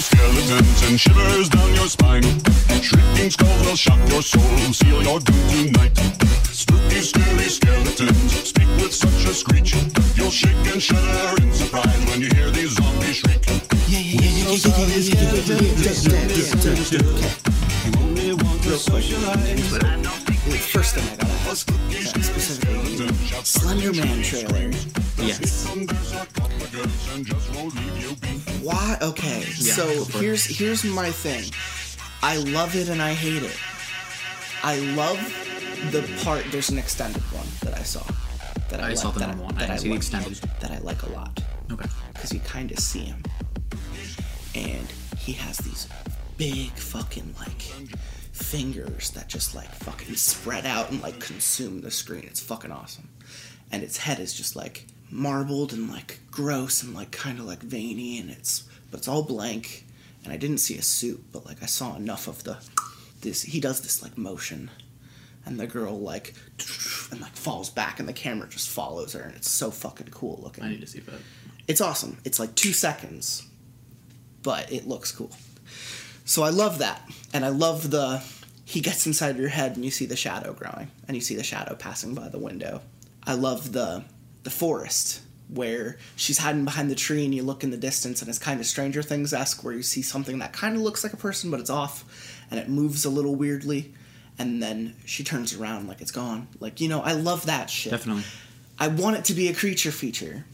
skeletons and shivers down your spine. Shrieking skulls will shock your soul, seal your doom tonight. Spooky, scary skeletons speak with such a screech. You'll shake and shudder in surprise when you hear these zombies shriek. Yeah, yeah, yeah, yeah, yeah, yeah, yeah, yeah, yeah, yeah, yeah, yeah, yeah. You only want to socialize. First thing I gotta ask, uh, specifically, Slender Man trailer. Yes. Why? Okay, Yeah, so go for it. here's here's my thing. I love it and I hate it. I love the part. There's an extended one that I saw. That I, I like, saw the that normal one. I That didn't see the like- extended. That I like a lot Okay. because you kind of see him, and he has these big fucking like fingers that just like fucking spread out and like consume the screen. It's fucking awesome, and its head is just like marbled and like gross and like kind of like veiny, and it's but it's all blank. And I didn't see a suit, but like I saw enough of the this. He does this like motion, and the girl like and like falls back, and the camera just follows her, and it's so fucking cool looking. I need to see that. It's awesome. It's like two seconds, but it looks cool. So I love that, and I love the he gets inside of your head and you see the shadow growing, and you see the shadow passing by the window. I love the the forest where she's hiding behind the tree and you look in the distance and it's kind of Stranger Things esque where you see something that kind of looks like a person but it's off and it moves a little weirdly and then she turns around like it's gone. Like you know, I love that shit. Definitely. I want it to be a creature feature.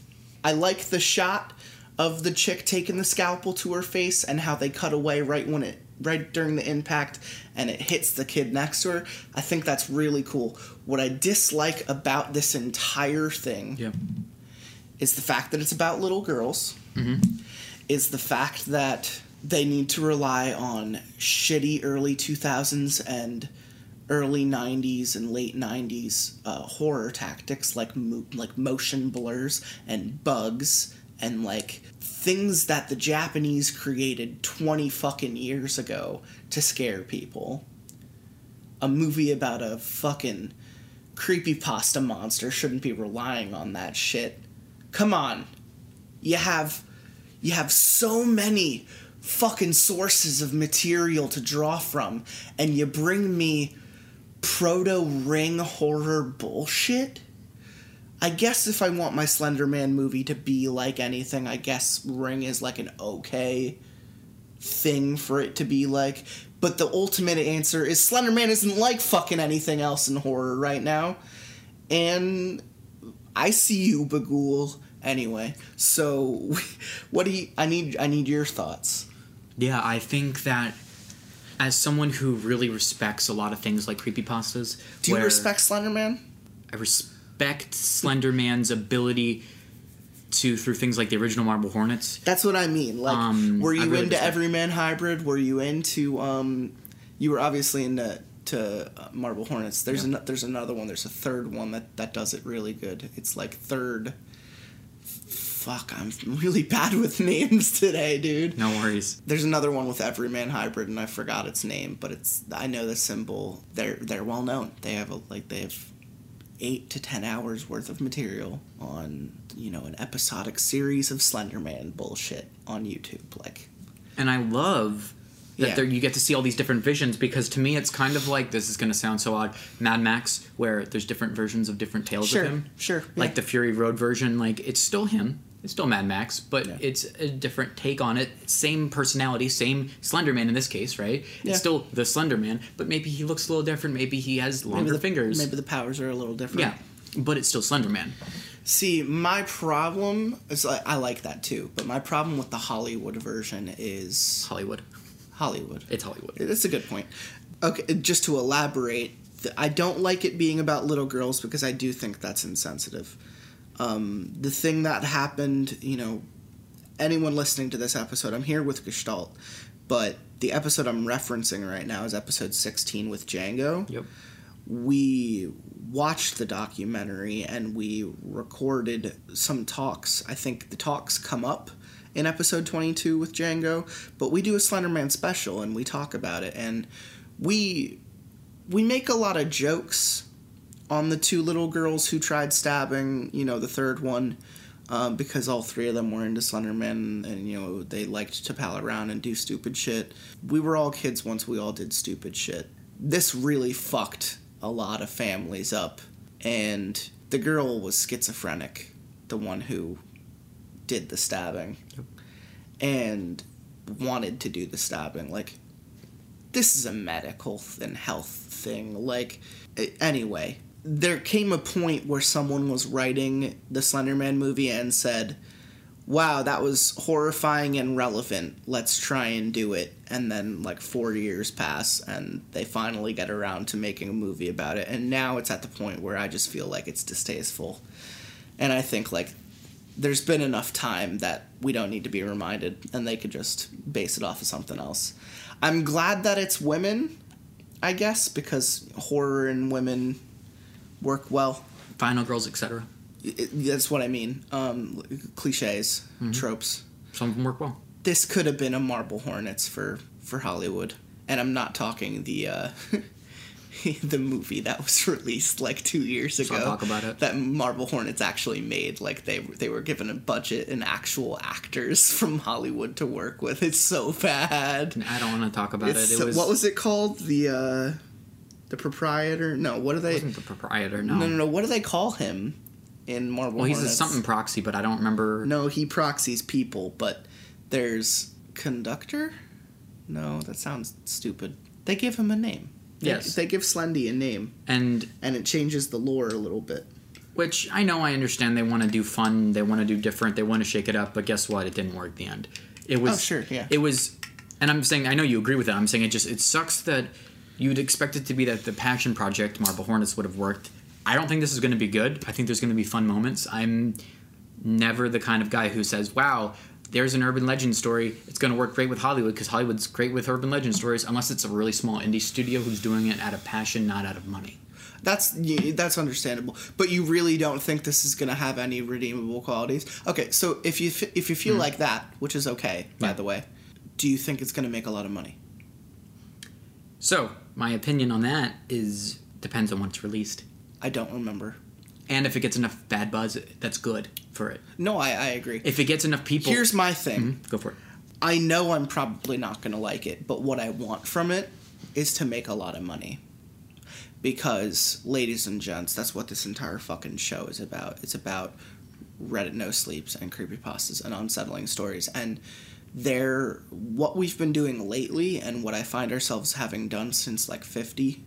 I like the shot of the chick taking the scalpel to her face and how they cut away right when it right during the impact and it hits the kid next to her. I think that's really cool. What I dislike about this entire thing Yeah. is the fact that it's about little girls. Is the fact that they need to rely on shitty early 2000s and early 90s and late 90s uh, horror tactics like mo- like motion blurs and bugs and like things that the Japanese created 20 fucking years ago to scare people. A movie about a fucking creepypasta monster shouldn't be relying on that shit. Come on. You have you have so many fucking sources of material to draw from and you bring me proto ring horror bullshit? I guess if I want my Slender Man movie to be like anything, I guess Ring is like an okay thing for it to be like. But the ultimate answer is Slender Man isn't like fucking anything else in horror right now. And I see you, Bagul. Anyway, so what do you? I need. I need your thoughts. Yeah, I think that as someone who really respects a lot of things like creepypastas, Do you respect Slender Man? I respect Slender Man's ability to through things like the original Marble Hornets. That's what I mean. Like, Um, were you really into respect- Everyman Hybrid? Were you into? um You were obviously into to uh, Marble Hornets. There's Yeah. an, there's another one. There's a third one that that does it really good. It's like third. Fuck, I'm really bad with names today, dude. No worries. There's another one with Everyman Hybrid, and I forgot its name, but it's I know the symbol. They're they're well known. They have a like they have eight to ten hours worth of material on you know an episodic series of Slenderman bullshit on YouTube. Like And I love that Yeah. there you get to see all these different visions because to me it's kind of like this is going to sound so odd Mad Max where there's different versions of different tales Sure, of him. sure, Like yeah. the Fury Road version like it's still him. It's still Mad Max, but Yeah. it's a different take on it. Same personality, same Slenderman in this case, right? Yeah. It's still the Slenderman, but maybe he looks a little different. Maybe he has longer maybe the fingers. Maybe the powers are a little different. yeah, but it's still Slenderman. See, my problem is like, I like that too, but my problem with the Hollywood version is Hollywood. Hollywood. It's Hollywood. That's a good point. Okay, just to elaborate, I don't like it being about little girls because I do think that's insensitive. Um, the thing that happened, you know, anyone listening to this episode, I'm here with Gestalt, but the episode I'm referencing right now is episode 16 with Django. Yep. We watched the documentary and we recorded some talks. I think the talks come up in episode 22 with Django, but we do a Slenderman special and we talk about it and we we make a lot of jokes on the two little girls who tried stabbing, you know, the third one. um, because all three of them were into Slenderman and you know they liked to pal around and do stupid shit. We were all kids once we all did stupid shit. This really fucked a lot of families up, and the girl was schizophrenic, the one who did the stabbing, and wanted to do the stabbing. Like, this is a medical and health thing. Like, anyway, there came a point where someone was writing the Slenderman movie and said, Wow, that was horrifying and relevant. Let's try and do it. And then, like, four years pass, and they finally get around to making a movie about it. And now it's at the point where I just feel like it's distasteful. And I think, like, there's been enough time that we don't need to be reminded, and they could just base it off of something else. I'm glad that it's women, I guess, because horror and women work well. Final girls, etc. That's what I mean. Um, cliches, tropes. Some of them work well. This could have been a Marble Hornets for for Hollywood, and I'm not talking the uh, the movie that was released like two years ago. I'll talk about it. That Marble Hornets actually made. Like they they were given a budget and actual actors from Hollywood to work with. It's so bad. I don't want to talk about It's it. It so- was, what was it called? The uh, the proprietor? No, what do they? wasn't the proprietor. No. No, no, no. What do they call him in Marble Well, he's a something proxy, but I don't remember. No, he proxies people, but there's conductor. No, that sounds stupid. They give him a name. They- Yes. they give Slendy a name, And and it changes the lore a little bit. which I know I understand they want to do fun, they want to do different, they want to shake it up, but guess what? It didn't work at the end. It oh, was Oh, sure, yeah. It was and I'm saying I know you agree with that. I'm saying it just it sucks that you'd expect it to be that the passion project Marble Hornets would have worked. I don't think this is going to be good. I think there's going to be fun moments. I'm never the kind of guy who says, "Wow, there's an urban legend story. It's going to work great with Hollywood because Hollywood's great with urban legend stories unless it's a really small indie studio who's doing it out of passion, not out of money." That's that's understandable, but you really don't think this is going to have any redeemable qualities. Okay, so if you if you feel mm. like that, which is okay, by. Yeah. the way, do you think it's going to make a lot of money? So, my opinion on that is depends on when it's released. I don't remember. And if it gets enough bad buzz, that's good for it. No, I, I agree. If it gets enough people, Here's my thing. Mm-hmm, go for it. I know I'm probably not going to like it, but what I want from it is to make a lot of money. Because, ladies and gents, that's what this entire fucking show is about. It's about Reddit no sleeps and creepypastas and unsettling stories. And they're what we've been doing lately and what I find ourselves having done since like 50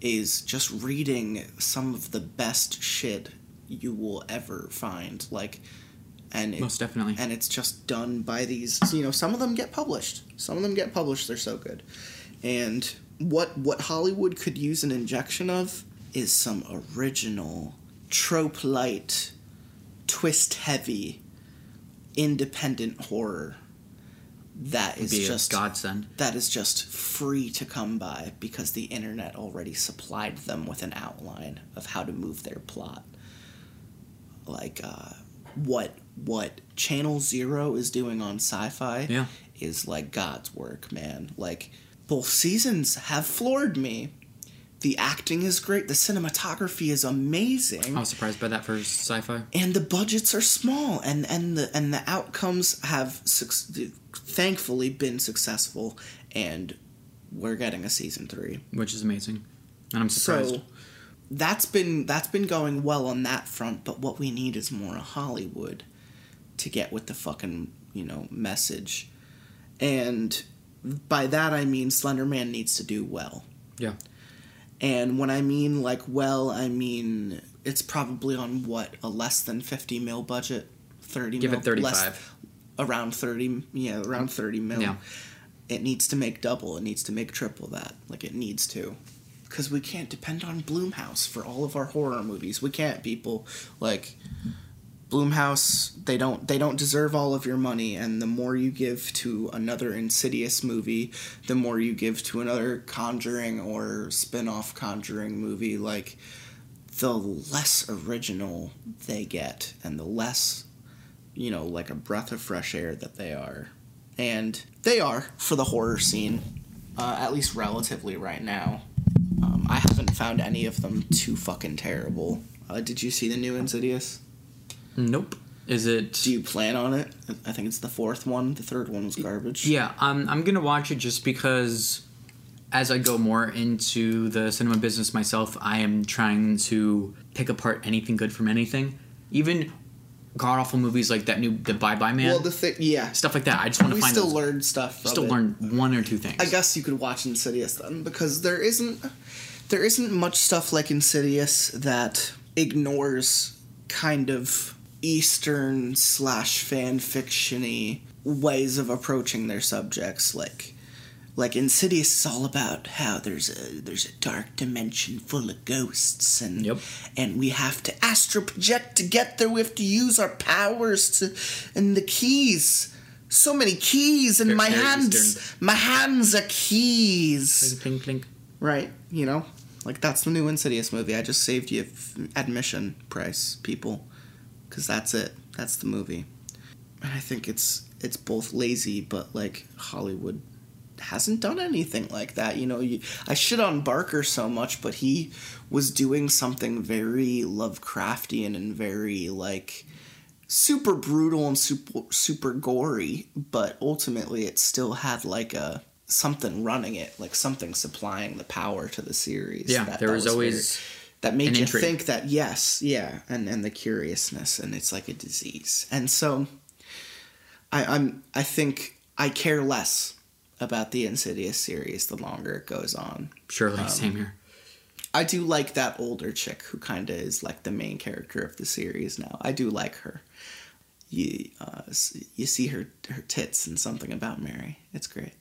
is just reading some of the best shit you will ever find. Like, and it, Most definitely. and it's just done by these you know some of them get published some of them get published they're so good and what what hollywood could use an injection of is some original trope light twist heavy independent horror that is Be just a godsend. that is just free to come by because the internet already supplied them with an outline of how to move their plot. Like uh, what what Channel Zero is doing on Syfy Yeah. is like God's work, man. Like both seasons have floored me. The acting is great. The cinematography is amazing I was surprised by that for Syfy. and the budgets are small and and the and the outcomes have suc- thankfully been successful and we're getting a season 3 which is amazing. And I'm surprised. so that's been that's been going well on that front but what we need is more hollywood to get with the fucking you know message and by that i mean slenderman needs to do well yeah. and when I mean like well, I mean it's probably on what a less than fifty mil budget, thirty. Give mil, it 35. less- around thirty. Yeah, around thirty mil. Yeah. It needs to make double. It needs to make triple that. Like it needs to, because we can't depend on Blumhouse for all of our horror movies. We can't, people. Like Blumhouse, they don't they don't deserve all of your money, and the more you give to another Insidious movie, the more you give to another Conjuring or spin-off Conjuring movie, like the less original they get, and the less, you know, like a breath of fresh air that they are, and they are for the horror scene, uh, at least relatively right now. Um, I haven't found any of them too fucking terrible. Uh, did you see the new Insidious? Nope. Is it? Do you plan on it? I think it's the fourth one. The third one was garbage. Yeah, um, I'm gonna watch it just because as I go more into the cinema business myself, I am trying to pick apart anything good from anything. Even god awful movies like that new The Bye Bye Man, Well, the thing, yeah, stuff like that. I just want to we find still those- learned stuff. Still it. learn one or two things. I guess you could watch Insidious then, because there isn't there isn't much stuff like Insidious that ignores kind of Eastern slash fan fictiony ways of approaching their subjects. Like like Insidious is all about how there's a there's a dark dimension full of ghosts and Yep. and we have to astral project to get there. We have to use our powers to and the keys. So many keys and my hands. My hands are keys. Clink, clink, clink. Right, you know? Like that's the new Insidious movie. I just saved you f- admission price, people. Cuz that's it. That's the movie. And I think it's it's both lazy but like Hollywood hasn't done anything like that. You know, you, I shit on Barker so much, but he was doing something very Lovecraftian and very like super brutal and super super gory, but ultimately it still had like a something running it, like something supplying the power to the series. Yeah, That- there that was very- always that made you intrigue. think that yes, yeah, and and the curiousness, and it's like a disease, and so I, I'm I think I care less about the Insidious series the longer it goes on. surely Um, same here. I do like that older chick who kind of is like the main character of the series now. I do like her. You uh, you see her her tits and something about Mary. It's great.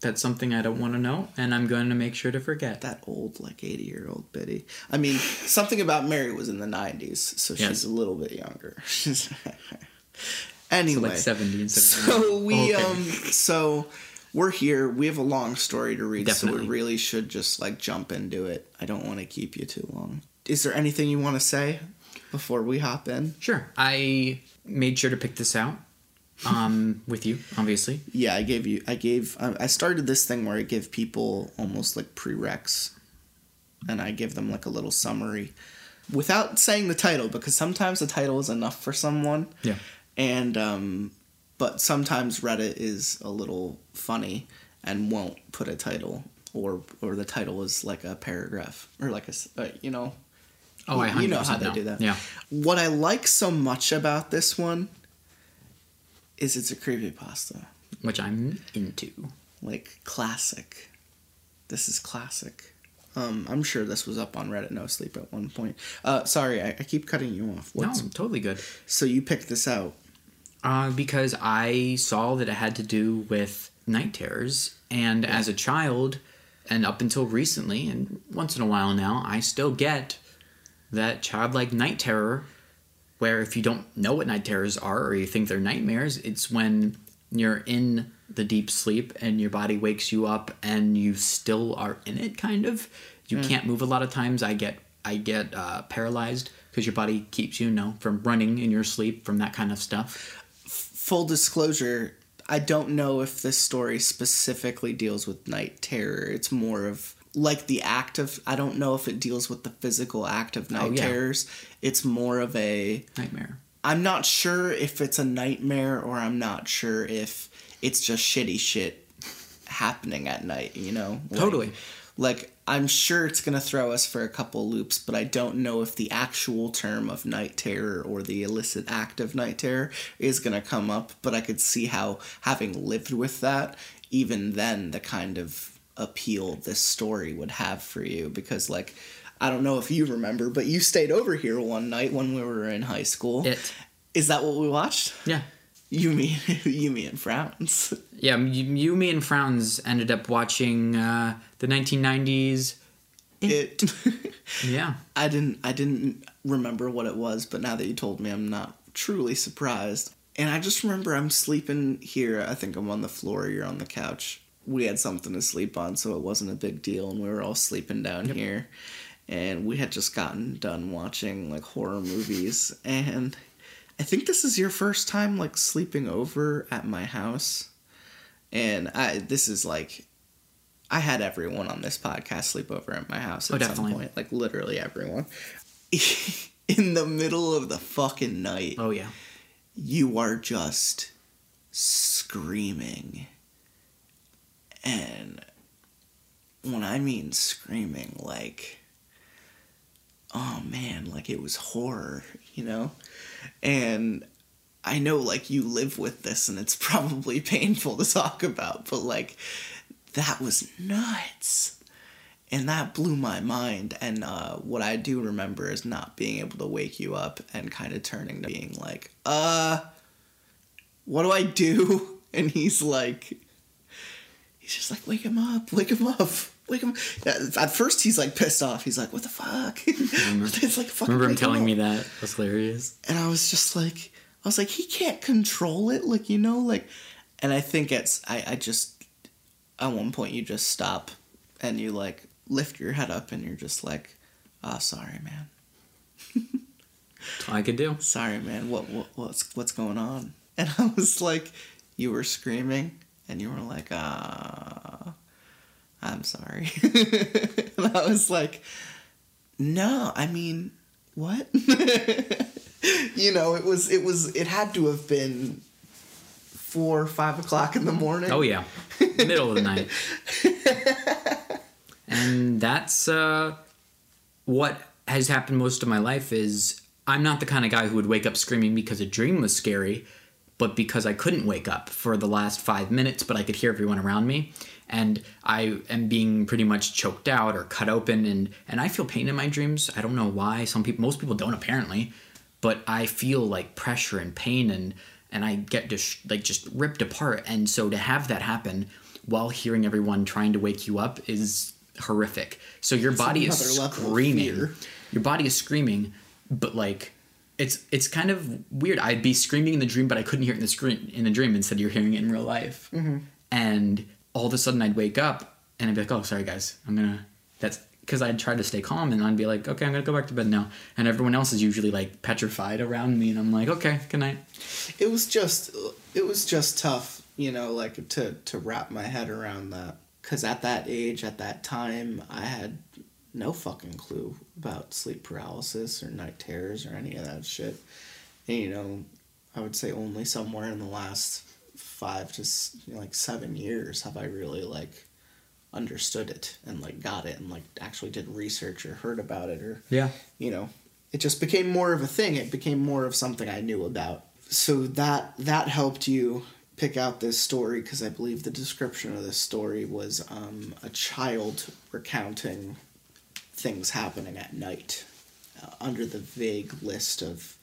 That's something I don't want to know, and I'm going to make sure to forget. That old like eighty year old Biddy. I mean, something about Mary was in the nineties, so Yes. she's a little bit younger. anyway, So like 70 instead of So we Okay. um so we're here. We have a long story to read, so we really should just like jump into it. I don't want to keep you too long. Is there anything you want to say before we hop in? Sure. I made sure to pick this out um, with you, obviously. Yeah, I gave you. I gave. I I started this thing where I give people almost like prereqs, and I give them like a little summary, without saying the title because sometimes the title is enough for someone. Yeah. And um, but sometimes Reddit is a little funny and won't put a title, or or the title is like a paragraph or like a uh, you know. Oh, I 100% you know how they know. do that. Yeah. What I like so much about this one is it's a creepypasta Which I'm into. like classic. This is classic. Um, I'm sure this was up on Reddit No Sleep at one point. Uh, sorry, I, I keep cutting you off. What's, No, totally good. So you picked this out. Uh, because I saw that it had to do with night terrors, and as a child, and up until recently, and once in a while now, I still get that childlike night terror, where if you don't know what night terrors are or you think they're nightmares, it's when you're in the deep sleep and your body wakes you up and you still are in it, kind of. You can't move a lot of times. I get I get uh, paralyzed because your body keeps you, you know, from running in your sleep from that kind of stuff. Full disclosure, I don't know if this story specifically deals with night terror. It's more of like the act of. I don't know if it deals with the physical act of oh, night Oh, yeah. terrors. It's more of a. Nightmare. I'm not sure if it's a nightmare or I'm not sure if it's just shitty shit happening at night, you know? Like- Totally. Like, I'm sure it's going to throw us for a couple loops, but I don't know if the actual term of night terror or the illicit act of night terror is going to come up. But I could see how, having lived with that, even then, the kind of appeal this story would have for you. Because, like, I don't know if you remember, but you stayed over here one night when we were in high school. It. Is that what we watched? Yeah. You mean you mean frowns? Yeah, you, you, me, and Frowns ended up watching uh, the 1990s. It. Yeah. I didn't. I didn't remember what it was, but now that you told me, I'm not truly surprised. And I just remember I'm sleeping here. I think I'm on the floor. You're on the couch. We had something to sleep on, so it wasn't a big deal, and we were all sleeping down here. And we had just gotten done watching like horror movies, and I think this is your first time like sleeping over at my house. And I this is like I had everyone on this podcast sleep over at my house Oh, at some point. Like literally everyone. In the middle of the fucking night. Oh, yeah. you are just screaming. And when I mean screaming, like, oh man, like it was horror, you know? And I know, like, you live with this and it's probably painful to talk about, but like, that was nuts. And that blew my mind. And uh, what I do remember is not being able to wake you up and kind of turning to being like, uh, what do I do? And he's like, he's just like, wake him up, wake him up, wake him. At first, he's like pissed off. He's like, what the fuck? it's like, fucking Remember him telling up. me that? That's hilarious. And I was just like, I was like, he can't control it, like you know, like. And I think it's, I, I just, at one point you just stop, and you like lift your head up, and you're just like, oh, sorry, man, That's all I could do. sorry, man, what, what, what's, what's going on? And I was like, you were screaming, and you were like, ah, I'm sorry, and I was like, no, I mean, what? you know, it was it was it had to have been four or five o'clock in the morning. Oh yeah, middle of the night. and that's uh, what has happened most of my life. Is I'm not the kind of guy who would wake up screaming because a dream was scary, but because I couldn't wake up for the last five minutes, but I could hear everyone around me. And I am being pretty much choked out or cut open, and, and I feel pain in my dreams. I don't know why. Some people, most people don't apparently, but I feel like pressure and pain, and and I get just like just ripped apart. And so to have that happen while hearing everyone trying to wake you up is horrific. So your body is another level of screaming. Your body is screaming, but like it's it's kind of weird. I'd be screaming in the dream, but I couldn't hear it in the screen in the dream. Instead, you're hearing it in real life. Mm-hmm. And all of a sudden, I'd wake up and I'd be like, "Oh, sorry, guys, I'm gonna." That's because I'd try to stay calm, and I'd be like, "Okay, I'm gonna go back to bed now." And everyone else is usually like petrified around me, and I'm like, "Okay, good night." It was just it was just tough, you know, like to to wrap my head around that cuz at that age, at that time, I had no fucking clue about sleep paralysis or night terrors or any of that shit. And you know, I would say only somewhere in the last 5 to like 7 years have I really like understood it and like got it and like actually did research or heard about it or Yeah. you know it just became more of a thing. It became more of something i knew about. So that that helped you pick out this story because i believe the description of this story was um, a child recounting things happening at night uh, under the vague list of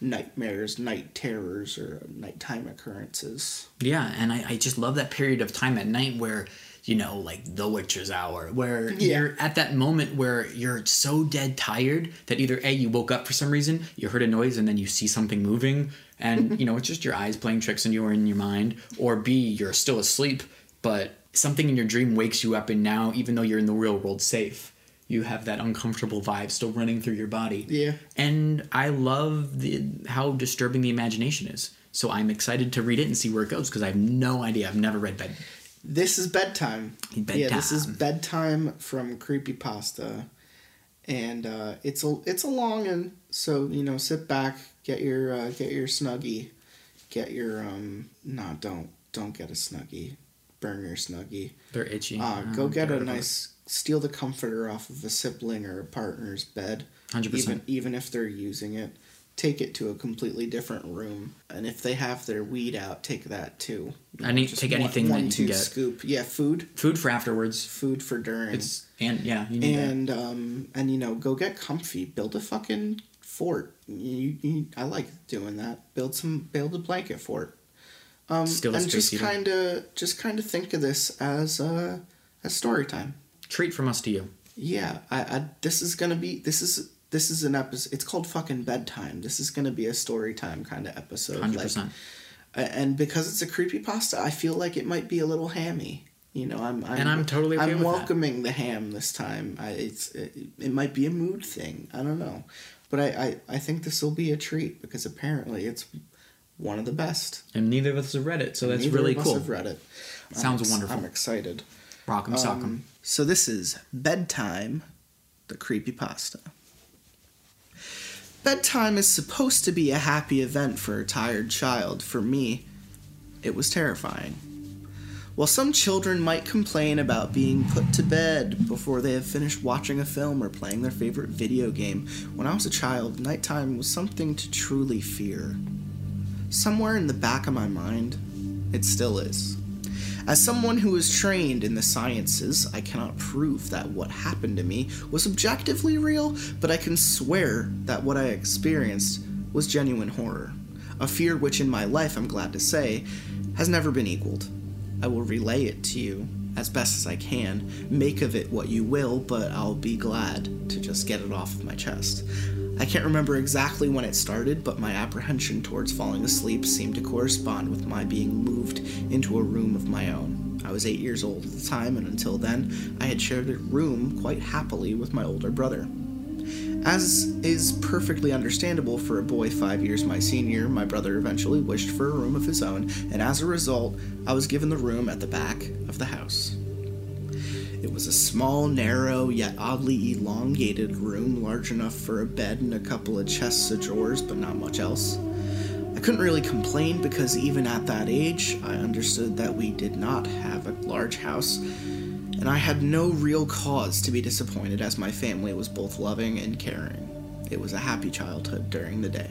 nightmares night terrors or nighttime occurrences. Yeah, and I, I just love that period of time at night where, you know, like the witcher's hour, where Yeah. you're at that moment where you're so dead tired that either A, you woke up for some reason, you heard a noise, and then you see something moving, and, you know, it's just your eyes playing tricks on you or in your mind, or B, you're still asleep, but something in your dream wakes you up, and now, even though you're in the real world safe, you have that uncomfortable vibe still running through your body. Yeah. And I love the how disturbing the imagination is. So I'm excited to read it and see where it goes because I have no idea. I've never read bed. This is bedtime. Yeah, this is Bedtime. from Creepy Pasta, And uh, it's a it's a long one, so you know, sit back, get your uh, get your snuggie, get your um no, don't don't get a snuggie. Burn your snuggie. They're itchy. Uh, go get a nice steal the comforter off of a sibling or a partner's bed. 100%. Even even if they're using it. Take it to a completely different room. And if they have their weed out, take that too. You need just take one- anything that one, you two can get. scoop. Yeah, food. Food for afterwards. food for during. It's and yeah, you need that. and um and you know go get comfy. Build a fucking fort. You, you, I like doing that. Build some build a blanket fort. Um, Still and just kind of just kind of think of this as a as story time. Treat from us to you. Yeah, I, I this is gonna be this is this is an episode. It's called fucking bedtime. This is gonna be a story time kind of episode. Hundred like- percent. and because it's a creepy pasta, I feel like it might be a little hammy. You know, I'm, I'm And I'm totally okay I'm with that. welcoming the ham this time. I, it's it, it might be a mood thing. I don't know, but I I, I think this will be a treat because apparently it's one of the best. And neither of us have read it, so that's Neither really of us cool. have read it. I'm Sounds wonderful. I'm excited. Rock'em sock'em. Um, so this is bedtime, the creepy pasta. Bedtime is supposed to be a happy event for a tired child. For me, it was terrifying. While some children might complain about being put to bed before they have finished watching a film or playing their favorite video game, when I was a child, nighttime was something to truly fear. Somewhere in the back of my mind, it still is. As someone who is trained in the sciences, I cannot prove that what happened to me was objectively real, but I can swear that what I experienced was genuine horror. A fear which, in my life, I'm glad to say, has never been equaled. I will relay it to you as best as I can. Make of it what you will, but I'll be glad to just get it off of my chest. I can't remember exactly when it started, but my apprehension towards falling asleep seemed to correspond with my being moved into a room of my own. I was eight years old at the time, and until then, I had shared a room quite happily with my older brother. As is perfectly understandable for a boy five years my senior, my brother eventually wished for a room of his own, and as a result, I was given the room at the back of the house. It was a small, narrow, yet oddly elongated room, large enough for a bed and a couple of chests of drawers, but not much else. I couldn't really complain because even at that age, I understood that we did not have a large house and I had no real cause to be disappointed as my family was both loving and caring. It was a happy childhood during the day.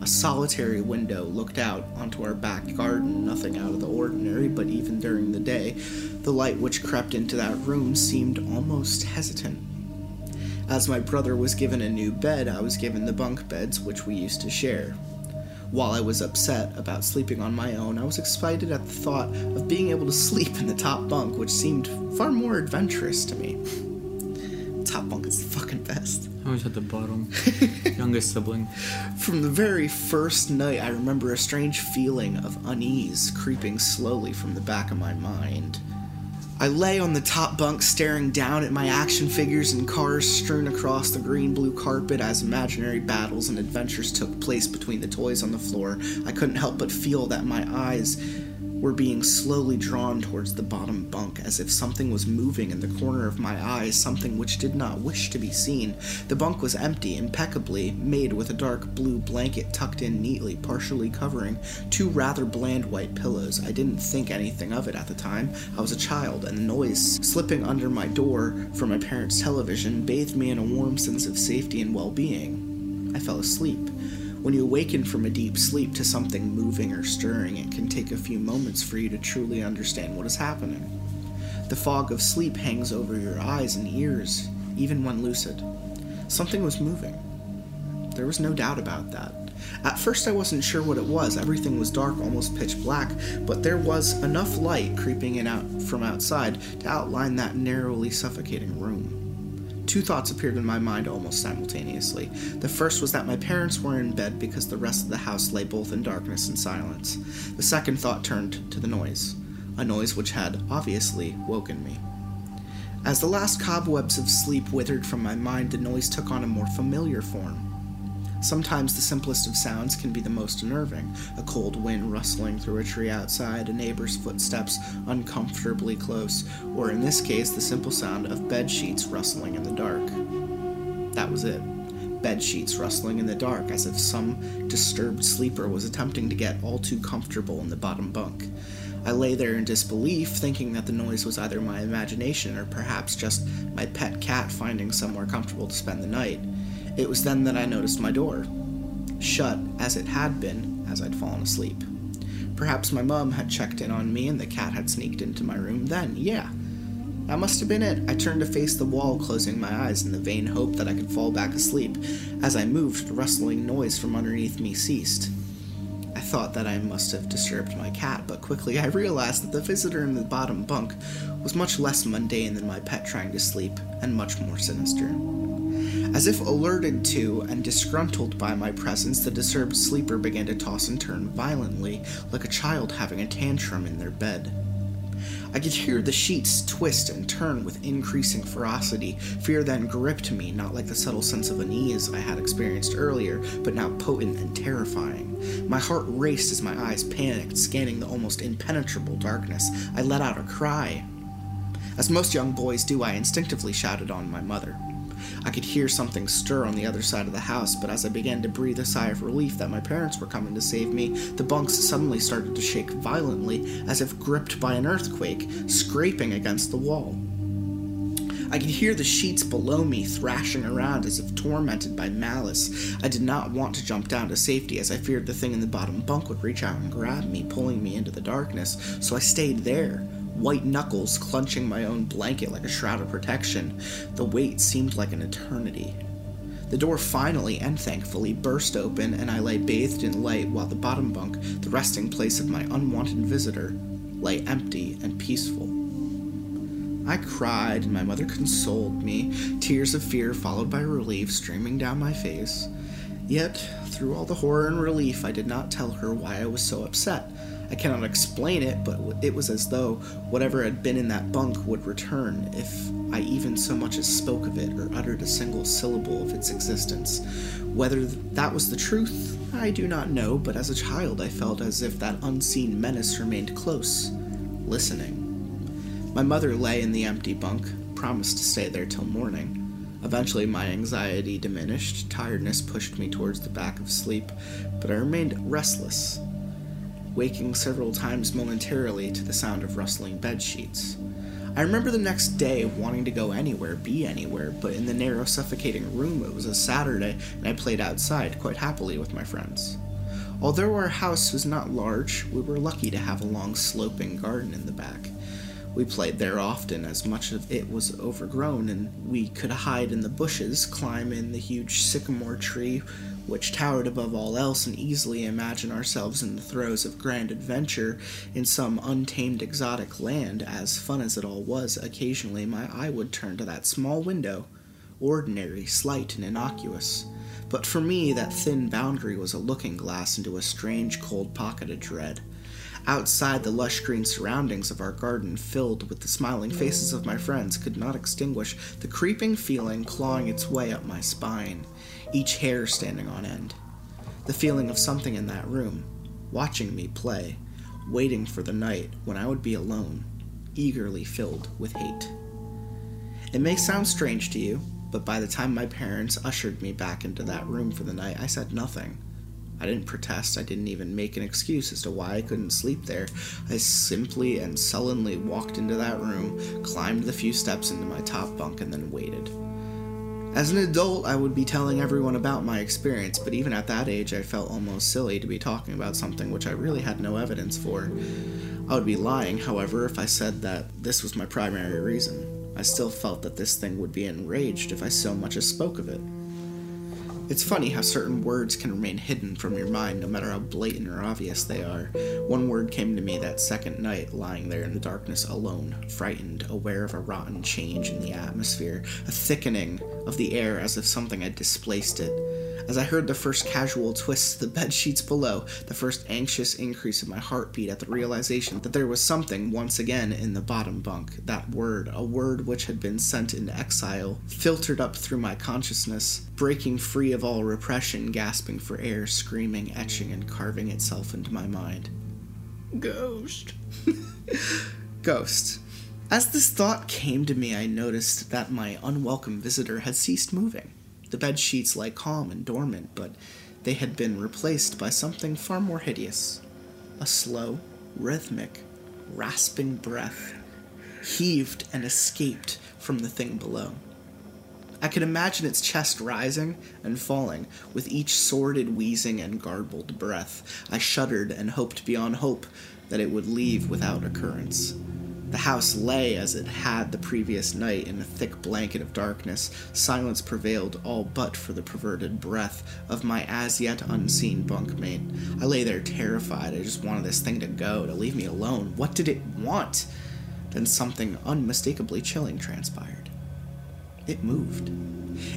A solitary window looked out onto our back garden, nothing out of the ordinary, but even during the day, the light which crept into that room seemed almost hesitant. As my brother was given a new bed, I was given the bunk beds which we used to share. While I was upset about sleeping on my own, I was excited at the thought of being able to sleep in the top bunk, which seemed far more adventurous to me. Top bunk is the fucking best. I was at the bottom. Youngest sibling. From the very first night, I remember a strange feeling of unease creeping slowly from the back of my mind. I lay on the top bunk staring down at my action figures and cars strewn across the green blue carpet as imaginary battles and adventures took place between the toys on the floor. I couldn't help but feel that my eyes were being slowly drawn towards the bottom bunk as if something was moving in the corner of my eyes, something which did not wish to be seen. The bunk was empty, impeccably made with a dark blue blanket tucked in neatly, partially covering two rather bland white pillows. I didn't think anything of it at the time. I was a child, and the noise slipping under my door from my parents' television bathed me in a warm sense of safety and well being. I fell asleep. When you awaken from a deep sleep to something moving or stirring, it can take a few moments for you to truly understand what is happening. The fog of sleep hangs over your eyes and ears, even when lucid. Something was moving. There was no doubt about that. At first, I wasn't sure what it was. Everything was dark, almost pitch black, but there was enough light creeping in out from outside to outline that narrowly suffocating room. Two thoughts appeared in my mind almost simultaneously. The first was that my parents were in bed because the rest of the house lay both in darkness and silence. The second thought turned to the noise, a noise which had, obviously, woken me. As the last cobwebs of sleep withered from my mind, the noise took on a more familiar form. Sometimes the simplest of sounds can be the most unnerving a cold wind rustling through a tree outside, a neighbor's footsteps uncomfortably close, or in this case, the simple sound of bed sheets rustling in the dark. That was it. Bed sheets rustling in the dark, as if some disturbed sleeper was attempting to get all too comfortable in the bottom bunk. I lay there in disbelief, thinking that the noise was either my imagination or perhaps just my pet cat finding somewhere comfortable to spend the night. It was then that I noticed my door, shut as it had been as I'd fallen asleep. Perhaps my mum had checked in on me and the cat had sneaked into my room then, yeah. That must have been it. I turned to face the wall, closing my eyes in the vain hope that I could fall back asleep. As I moved, the rustling noise from underneath me ceased. I thought that I must have disturbed my cat, but quickly I realized that the visitor in the bottom bunk was much less mundane than my pet trying to sleep, and much more sinister. As if alerted to and disgruntled by my presence, the disturbed sleeper began to toss and turn violently, like a child having a tantrum in their bed. I could hear the sheets twist and turn with increasing ferocity. Fear then gripped me, not like the subtle sense of unease I had experienced earlier, but now potent and terrifying. My heart raced as my eyes panicked, scanning the almost impenetrable darkness. I let out a cry. As most young boys do, I instinctively shouted on my mother. I could hear something stir on the other side of the house, but as I began to breathe a sigh of relief that my parents were coming to save me, the bunks suddenly started to shake violently as if gripped by an earthquake, scraping against the wall. I could hear the sheets below me thrashing around as if tormented by malice. I did not want to jump down to safety as I feared the thing in the bottom bunk would reach out and grab me, pulling me into the darkness, so I stayed there, white knuckles clenching my own blanket like a shroud of protection. The wait seemed like an eternity. The door finally and thankfully burst open, and I lay bathed in light while the bottom bunk, the resting place of my unwanted visitor, lay empty and peaceful. I cried, and my mother consoled me, tears of fear followed by relief streaming down my face. Yet, through all the horror and relief, I did not tell her why I was so upset. I cannot explain it, but it was as though whatever had been in that bunk would return if I even so much as spoke of it or uttered a single syllable of its existence. Whether that was the truth, I do not know, but as a child I felt as if that unseen menace remained close, listening. My mother lay in the empty bunk, promised to stay there till morning. Eventually, my anxiety diminished, tiredness pushed me towards the back of sleep, but I remained restless, waking several times momentarily to the sound of rustling bed sheets. I remember the next day wanting to go anywhere, be anywhere, but in the narrow, suffocating room, it was a Saturday, and I played outside quite happily with my friends. Although our house was not large, we were lucky to have a long, sloping garden in the back. We played there often, as much of it was overgrown, and we could hide in the bushes, climb in the huge sycamore tree which towered above all else, and easily imagine ourselves in the throes of grand adventure in some untamed exotic land. As fun as it all was, occasionally my eye would turn to that small window, ordinary, slight, and innocuous. But for me, that thin boundary was a looking glass into a strange, cold pocket of dread. Outside, the lush green surroundings of our garden, filled with the smiling faces of my friends, could not extinguish the creeping feeling clawing its way up my spine, each hair standing on end. The feeling of something in that room, watching me play, waiting for the night when I would be alone, eagerly filled with hate. It may sound strange to you, but by the time my parents ushered me back into that room for the night, I said nothing. I didn't protest. I didn't even make an excuse as to why I couldn't sleep there. I simply and sullenly walked into that room, climbed the few steps into my top bunk, and then waited. As an adult, I would be telling everyone about my experience, but even at that age, I felt almost silly to be talking about something which I really had no evidence for. I would be lying, however, if I said that this was my primary reason. I still felt that this thing would be enraged if I so much as spoke of it. It's funny how certain words can remain hidden from your mind no matter how blatant or obvious they are. One word came to me that second night, lying there in the darkness alone, frightened, aware of a rotten change in the atmosphere, a thickening of the air as if something had displaced it. As I heard the first casual twists of the bed sheets below, the first anxious increase in my heartbeat at the realization that there was something once again in the bottom bunk, that word, a word which had been sent in exile, filtered up through my consciousness, breaking free of all repression, gasping for air, screaming, etching, and carving itself into my mind. Ghost. Ghost. As this thought came to me, I noticed that my unwelcome visitor had ceased moving. The bed sheets lay calm and dormant, but they had been replaced by something far more hideous a slow, rhythmic, rasping breath heaved and escaped from the thing below. I could imagine its chest rising and falling with each sordid wheezing and garbled breath. I shuddered and hoped beyond hope that it would leave without occurrence. The house lay as it had the previous night in a thick blanket of darkness. Silence prevailed all but for the perverted breath of my as yet unseen bunkmate. I lay there terrified. I just wanted this thing to go, to leave me alone. What did it want? Then something unmistakably chilling transpired. It moved.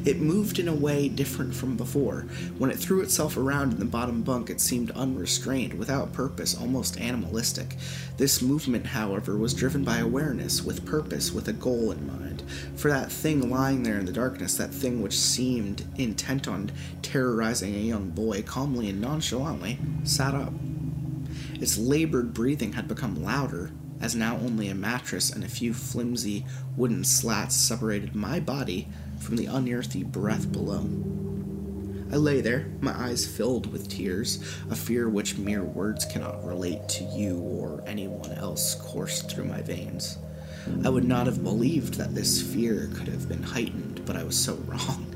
It moved in a way different from before. When it threw itself around in the bottom bunk, it seemed unrestrained, without purpose, almost animalistic. This movement, however, was driven by awareness, with purpose, with a goal in mind. For that thing lying there in the darkness, that thing which seemed intent on terrorizing a young boy, calmly and nonchalantly, sat up. Its labored breathing had become louder, as now only a mattress and a few flimsy wooden slats separated my body from the unearthly breath below. I lay there, my eyes filled with tears, a fear which mere words cannot relate to you or anyone else coursed through my veins. I would not have believed that this fear could have been heightened, but I was so wrong.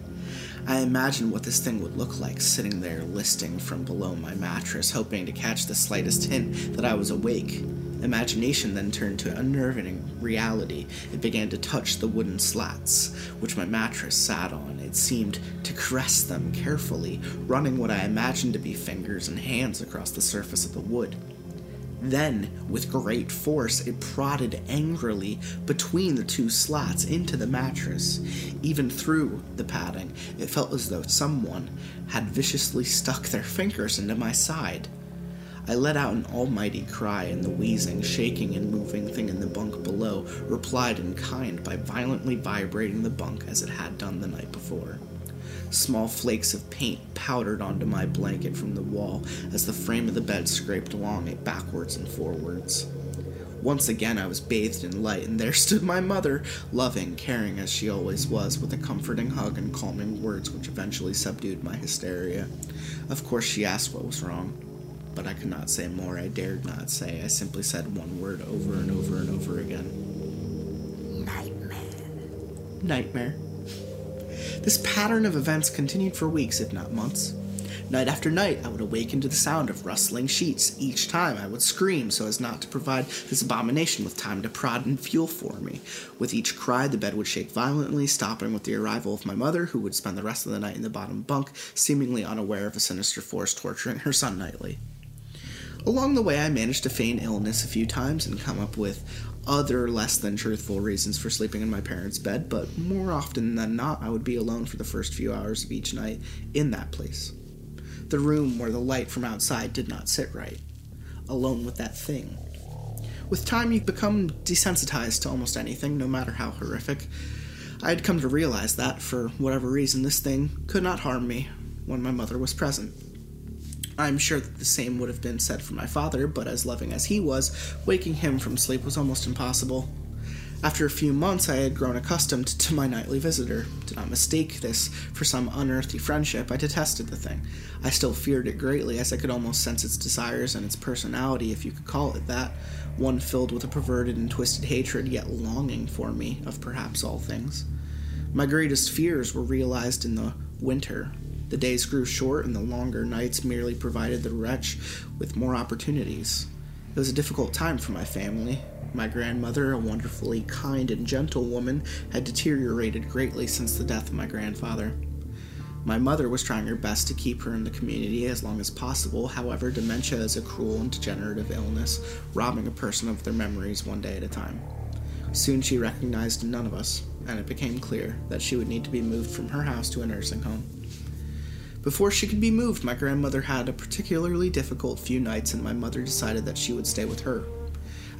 I imagined what this thing would look like sitting there listing from below my mattress, hoping to catch the slightest hint that I was awake. Imagination then turned to unnerving reality. It began to touch the wooden slats, which my mattress sat on. It seemed to caress them carefully, running what I imagined to be fingers and hands across the surface of the wood. Then, with great force, it prodded angrily between the two slats into the mattress. Even through the padding, it felt as though someone had viciously stuck their fingers into my side. I let out an almighty cry, and the wheezing, shaking, and moving thing in the bunk below replied in kind by violently vibrating the bunk as it had done the night before. Small flakes of paint powdered onto my blanket from the wall as the frame of the bed scraped along it backwards and forwards. Once again, I was bathed in light, and there stood my mother, loving, caring as she always was, with a comforting hug and calming words which eventually subdued my hysteria. Of course, she asked what was wrong, but I could not say more. I dared not say. I simply said one word over and over and over again Nightmare. Nightmare. This pattern of events continued for weeks, if not months. Night after night, I would awaken to the sound of rustling sheets. Each time, I would scream so as not to provide this abomination with time to prod and fuel for me. With each cry, the bed would shake violently, stopping with the arrival of my mother, who would spend the rest of the night in the bottom bunk, seemingly unaware of a sinister force torturing her son nightly. Along the way, I managed to feign illness a few times and come up with other less than truthful reasons for sleeping in my parents' bed, but more often than not, I would be alone for the first few hours of each night in that place. The room where the light from outside did not sit right. Alone with that thing. With time, you become desensitized to almost anything, no matter how horrific. I had come to realize that, for whatever reason, this thing could not harm me when my mother was present. I'm sure that the same would have been said for my father, but as loving as he was, waking him from sleep was almost impossible. After a few months, I had grown accustomed to my nightly visitor. Did not mistake this for some unearthly friendship. I detested the thing. I still feared it greatly, as I could almost sense its desires and its personality, if you could call it that, one filled with a perverted and twisted hatred, yet longing for me, of perhaps all things. My greatest fears were realized in the winter, the days grew short, and the longer nights merely provided the wretch with more opportunities. It was a difficult time for my family. My grandmother, a wonderfully kind and gentle woman, had deteriorated greatly since the death of my grandfather. My mother was trying her best to keep her in the community as long as possible. However, dementia is a cruel and degenerative illness, robbing a person of their memories one day at a time. Soon she recognized none of us, and it became clear that she would need to be moved from her house to a nursing home. Before she could be moved, my grandmother had a particularly difficult few nights, and my mother decided that she would stay with her.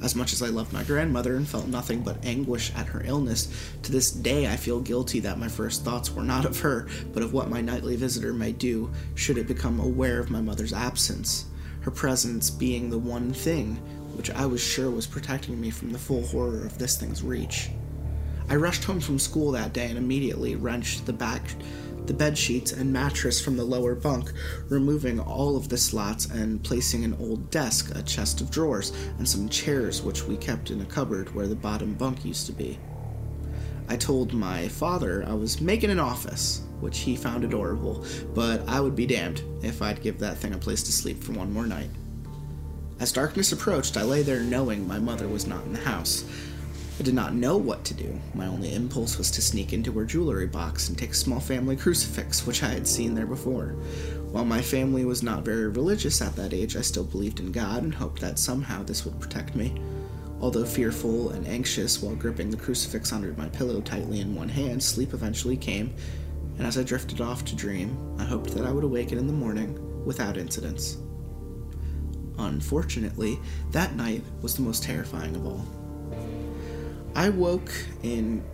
As much as I loved my grandmother and felt nothing but anguish at her illness, to this day I feel guilty that my first thoughts were not of her, but of what my nightly visitor might do should it become aware of my mother's absence, her presence being the one thing which I was sure was protecting me from the full horror of this thing's reach. I rushed home from school that day and immediately wrenched the back the bed sheets and mattress from the lower bunk, removing all of the slots and placing an old desk, a chest of drawers, and some chairs which we kept in a cupboard where the bottom bunk used to be. I told my father I was making an office, which he found adorable, but I would be damned if I'd give that thing a place to sleep for one more night. As darkness approached, I lay there knowing my mother was not in the house. I did not know what to do. My only impulse was to sneak into her jewelry box and take a small family crucifix, which I had seen there before. While my family was not very religious at that age, I still believed in God and hoped that somehow this would protect me. Although fearful and anxious while gripping the crucifix under my pillow tightly in one hand, sleep eventually came, and as I drifted off to dream, I hoped that I would awaken in the morning without incidents. Unfortunately, that night was the most terrifying of all. I woke in.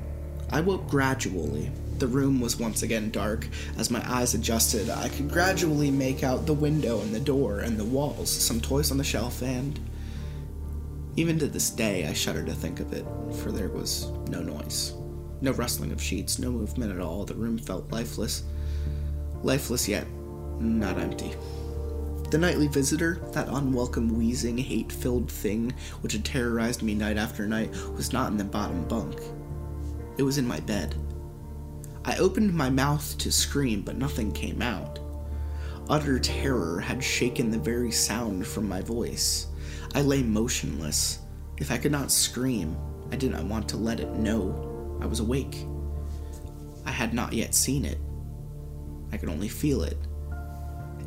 I woke gradually. The room was once again dark. As my eyes adjusted, I could gradually make out the window and the door and the walls, some toys on the shelf, and. Even to this day, I shudder to think of it, for there was no noise. No rustling of sheets, no movement at all. The room felt lifeless. Lifeless yet not empty. The nightly visitor, that unwelcome, wheezing, hate filled thing which had terrorized me night after night, was not in the bottom bunk. It was in my bed. I opened my mouth to scream, but nothing came out. Utter terror had shaken the very sound from my voice. I lay motionless. If I could not scream, I did not want to let it know I was awake. I had not yet seen it. I could only feel it.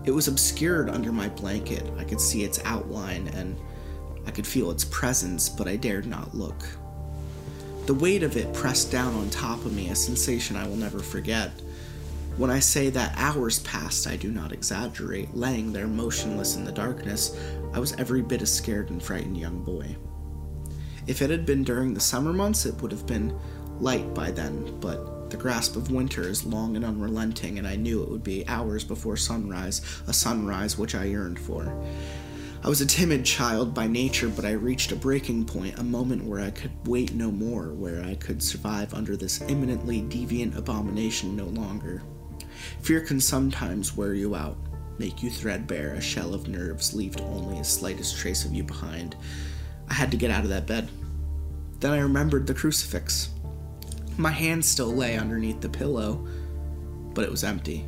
It was obscured under my blanket. I could see its outline and I could feel its presence, but I dared not look. The weight of it pressed down on top of me, a sensation I will never forget. When I say that hours passed, I do not exaggerate. Laying there motionless in the darkness, I was every bit a scared and frightened young boy. If it had been during the summer months, it would have been light by then, but the grasp of winter is long and unrelenting, and I knew it would be hours before sunrise, a sunrise which I yearned for. I was a timid child by nature, but I reached a breaking point, a moment where I could wait no more, where I could survive under this imminently deviant abomination no longer. Fear can sometimes wear you out, make you threadbare, a shell of nerves, leave only a slightest trace of you behind. I had to get out of that bed. Then I remembered the crucifix. My hand still lay underneath the pillow, but it was empty.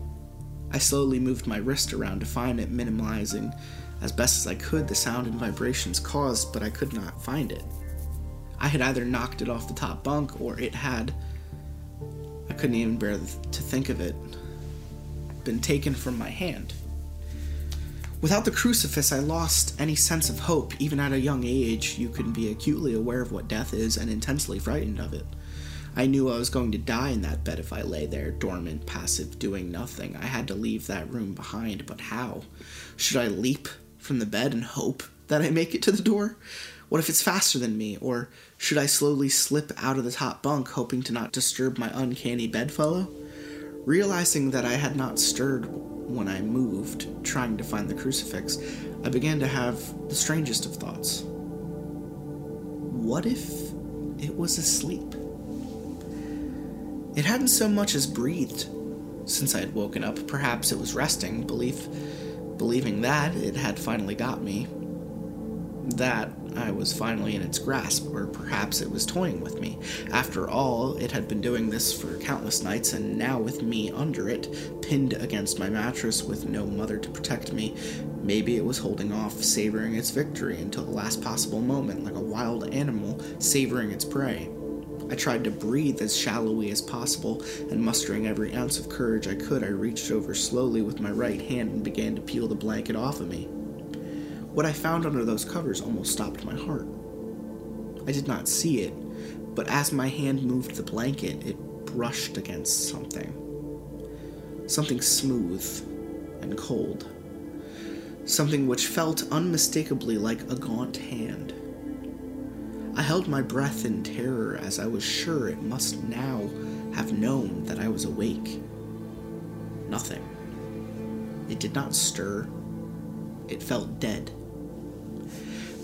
I slowly moved my wrist around to find it, minimizing as best as I could the sound and vibrations caused, but I could not find it. I had either knocked it off the top bunk or it had. I couldn't even bear to think of it. Been taken from my hand. Without the crucifix, I lost any sense of hope. Even at a young age, you can be acutely aware of what death is and intensely frightened of it. I knew I was going to die in that bed if I lay there, dormant, passive, doing nothing. I had to leave that room behind, but how? Should I leap from the bed and hope that I make it to the door? What if it's faster than me? Or should I slowly slip out of the top bunk, hoping to not disturb my uncanny bedfellow? Realizing that I had not stirred when I moved, trying to find the crucifix, I began to have the strangest of thoughts. What if it was asleep? It hadn't so much as breathed since I had woken up. Perhaps it was resting, belief, believing that it had finally got me. That I was finally in its grasp, or perhaps it was toying with me. After all, it had been doing this for countless nights, and now with me under it, pinned against my mattress with no mother to protect me, maybe it was holding off, savoring its victory until the last possible moment, like a wild animal savoring its prey. I tried to breathe as shallowly as possible, and mustering every ounce of courage I could, I reached over slowly with my right hand and began to peel the blanket off of me. What I found under those covers almost stopped my heart. I did not see it, but as my hand moved the blanket, it brushed against something. Something smooth and cold. Something which felt unmistakably like a gaunt hand. I held my breath in terror as I was sure it must now have known that I was awake. Nothing. It did not stir. It felt dead.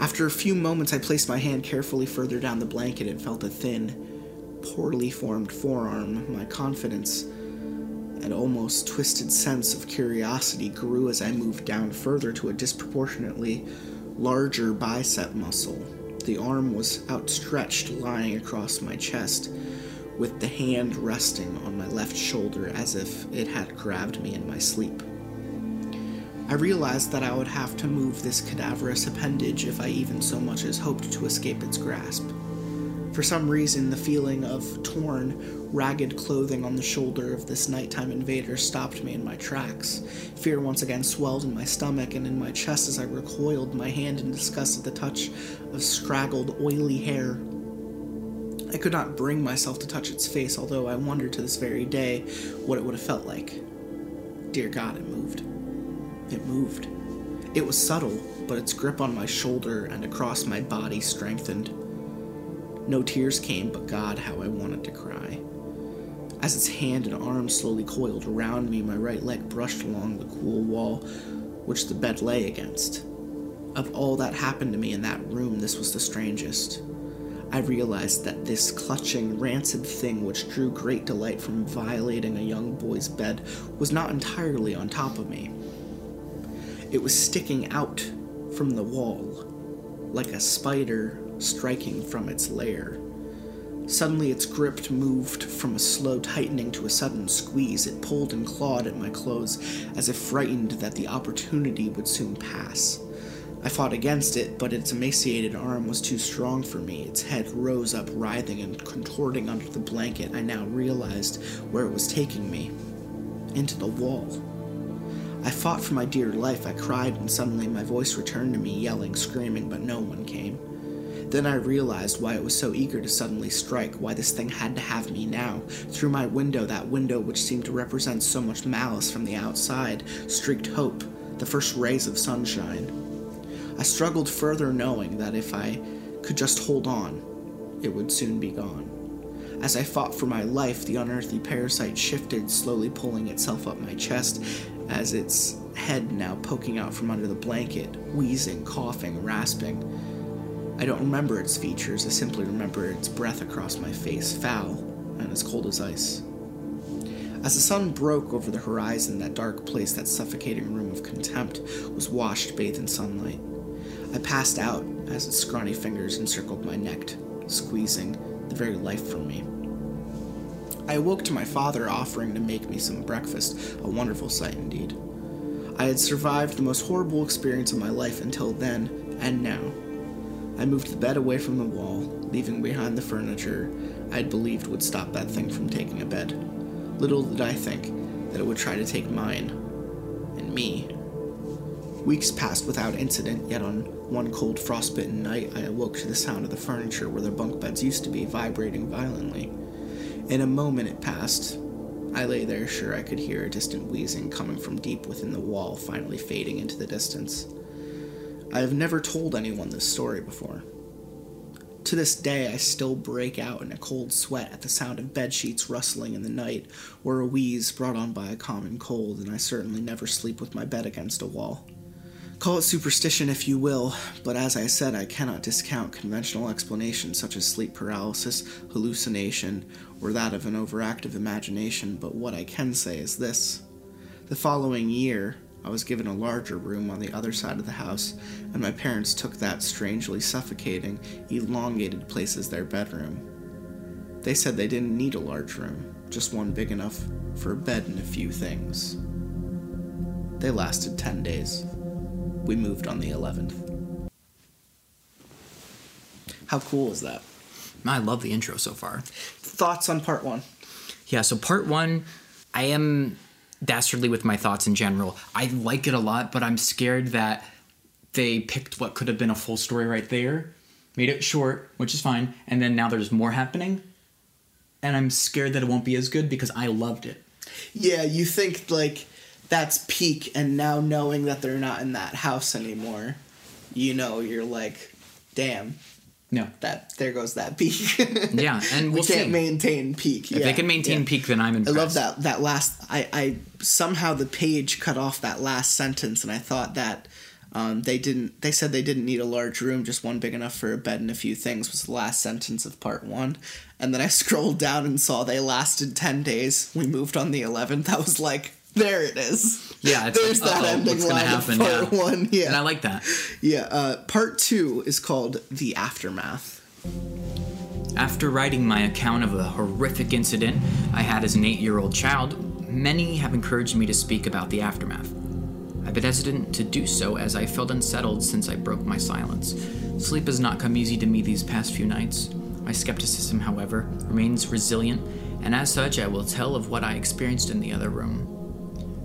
After a few moments, I placed my hand carefully further down the blanket and felt a thin, poorly formed forearm. My confidence and almost twisted sense of curiosity grew as I moved down further to a disproportionately larger bicep muscle. The arm was outstretched, lying across my chest, with the hand resting on my left shoulder as if it had grabbed me in my sleep. I realized that I would have to move this cadaverous appendage if I even so much as hoped to escape its grasp. For some reason, the feeling of torn, ragged clothing on the shoulder of this nighttime invader stopped me in my tracks. Fear once again swelled in my stomach and in my chest as I recoiled my hand in disgust at the touch of scraggled, oily hair. I could not bring myself to touch its face, although I wonder to this very day what it would have felt like. Dear God, it moved. It moved. It was subtle, but its grip on my shoulder and across my body strengthened. No tears came, but God, how I wanted to cry. As its hand and arm slowly coiled around me, my right leg brushed along the cool wall which the bed lay against. Of all that happened to me in that room, this was the strangest. I realized that this clutching, rancid thing which drew great delight from violating a young boy's bed was not entirely on top of me. It was sticking out from the wall, like a spider striking from its lair. Suddenly, its grip moved from a slow tightening to a sudden squeeze. It pulled and clawed at my clothes, as if frightened that the opportunity would soon pass. I fought against it, but its emaciated arm was too strong for me. Its head rose up, writhing and contorting under the blanket. I now realized where it was taking me into the wall. I fought for my dear life. I cried, and suddenly my voice returned to me, yelling, screaming, but no one came. Then I realized why it was so eager to suddenly strike, why this thing had to have me now. Through my window, that window which seemed to represent so much malice from the outside, streaked hope, the first rays of sunshine. I struggled further, knowing that if I could just hold on, it would soon be gone. As I fought for my life, the unearthly parasite shifted, slowly pulling itself up my chest, as its head now poking out from under the blanket, wheezing, coughing, rasping. I don't remember its features, I simply remember its breath across my face, foul and as cold as ice. As the sun broke over the horizon, that dark place, that suffocating room of contempt, was washed, bathed in sunlight. I passed out as its scrawny fingers encircled my neck, squeezing the very life from me. I awoke to my father offering to make me some breakfast, a wonderful sight indeed. I had survived the most horrible experience of my life until then and now. I moved the bed away from the wall, leaving behind the furniture I had believed would stop that thing from taking a bed. Little did I think that it would try to take mine and me. Weeks passed without incident, yet on one cold frostbitten night I awoke to the sound of the furniture where the bunk beds used to be vibrating violently. In a moment it passed. I lay there sure I could hear a distant wheezing coming from deep within the wall, finally fading into the distance. I have never told anyone this story before. To this day, I still break out in a cold sweat at the sound of bed sheets rustling in the night, or a wheeze brought on by a common cold, and I certainly never sleep with my bed against a wall. Call it superstition if you will, but as I said, I cannot discount conventional explanations such as sleep paralysis, hallucination, or that of an overactive imagination, but what I can say is this. The following year, I was given a larger room on the other side of the house, and my parents took that strangely suffocating, elongated place as their bedroom. They said they didn't need a large room, just one big enough for a bed and a few things. They lasted 10 days. We moved on the 11th. How cool is that? I love the intro so far. Thoughts on part one? Yeah, so part one, I am dastardly with my thoughts in general. I like it a lot, but I'm scared that they picked what could have been a full story right there, made it short, which is fine, and then now there's more happening. And I'm scared that it won't be as good because I loved it. Yeah, you think like that's peak, and now knowing that they're not in that house anymore, you know, you're like, damn, No. that there goes that peak. Yeah, and we we'll can't see. maintain peak. If yeah, they can maintain yeah. peak, then I'm in. I love that that last. I I somehow the page cut off that last sentence, and I thought that. Um, they didn't. They said they didn't need a large room, just one big enough for a bed and a few things. Was the last sentence of part one, and then I scrolled down and saw they lasted ten days. We moved on the eleventh. I was like, there it is. Yeah, it's there's like, that ending what's gonna line happen? part Yeah. one. Yeah, And I like that. yeah. Uh, part two is called the aftermath. After writing my account of a horrific incident I had as an eight year old child, many have encouraged me to speak about the aftermath. I've been hesitant to do so as I felt unsettled since I broke my silence. Sleep has not come easy to me these past few nights. My skepticism, however, remains resilient, and as such, I will tell of what I experienced in the other room.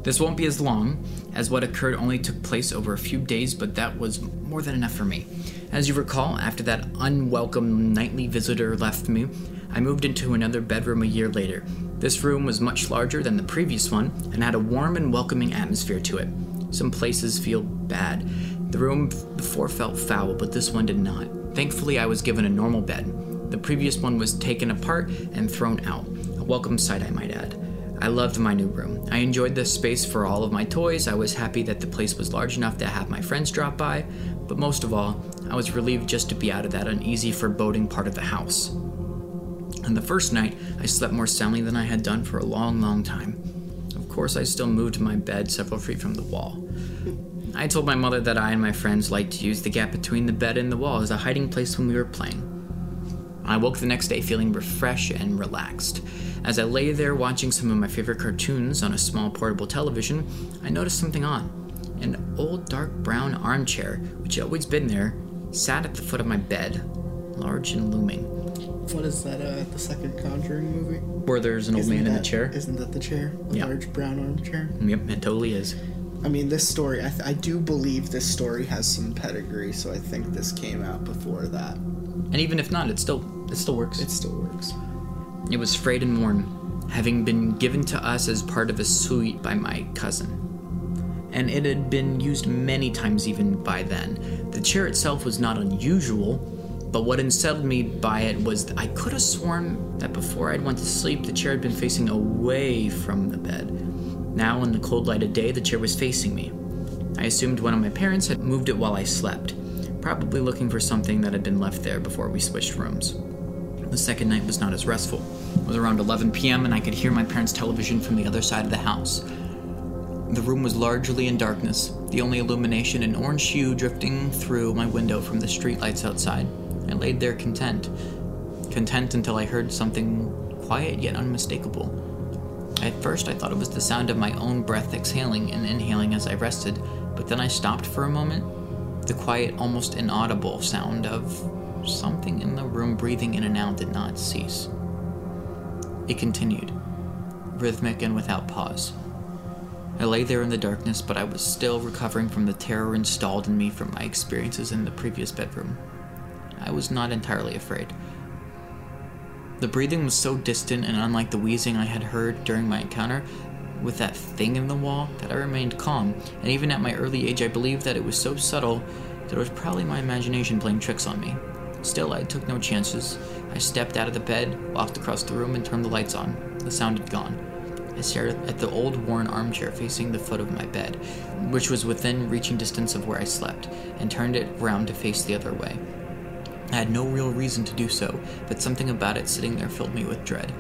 This won't be as long, as what occurred only took place over a few days, but that was more than enough for me. As you recall, after that unwelcome nightly visitor left me, I moved into another bedroom a year later. This room was much larger than the previous one and had a warm and welcoming atmosphere to it. Some places feel bad. The room before felt foul, but this one did not. Thankfully, I was given a normal bed. The previous one was taken apart and thrown out. A welcome sight, I might add. I loved my new room. I enjoyed the space for all of my toys. I was happy that the place was large enough to have my friends drop by, But most of all, I was relieved just to be out of that uneasy, foreboding part of the house. And the first night, I slept more soundly than I had done for a long, long time. Of course, I still moved my bed several feet from the wall. I told my mother that I and my friends liked to use the gap between the bed and the wall as a hiding place when we were playing. I woke the next day feeling refreshed and relaxed. As I lay there watching some of my favorite cartoons on a small portable television, I noticed something odd. An old dark brown armchair, which had always been there, sat at the foot of my bed, large and looming. What is that? Uh, the second Conjuring movie? Where there's an old Isn't man in the chair. Isn't that the chair? The Yeah. large brown armchair. Yep, it totally is. I mean, this story. I, th- I do believe this story has some pedigree, so I think this came out before that. And even if not, it still it still works. It still works. It was frayed and worn, having been given to us as part of a suite by my cousin. And it had been used many times even by then. The chair itself was not unusual, but what unsettled me by it was that I could have sworn that before I'd went to sleep, the chair had been facing away from the bed. Now, in the cold light of day, the chair was facing me. I assumed one of my parents had moved it while I slept, probably looking for something that had been left there before we switched rooms. The second night was not as restful. It was around 11 p.m., and I could hear my parents' television from the other side of the house. The room was largely in darkness, the only illumination an orange hue drifting through my window from the streetlights outside. I laid there content. Content until I heard something quiet yet unmistakable. At first, I thought it was the sound of my own breath exhaling and inhaling as I rested, but then I stopped for a moment. The quiet, almost inaudible sound of something in the room breathing in and out did not cease. It continued, rhythmic and without pause. I lay there in the darkness, but I was still recovering from the terror installed in me from my experiences in the previous bedroom. I was not entirely afraid. The breathing was so distant and unlike the wheezing I had heard during my encounter with that thing in the wall that I remained calm, and even at my early age, I believed that it was so subtle that it was probably my imagination playing tricks on me. Still, I took no chances. I stepped out of the bed, walked across the room, and turned the lights on. The sound had gone. I stared at the old worn armchair facing the foot of my bed, which was within reaching distance of where I slept, and turned it round to face the other way. I had no real reason to do so, but something about it sitting there filled me with dread.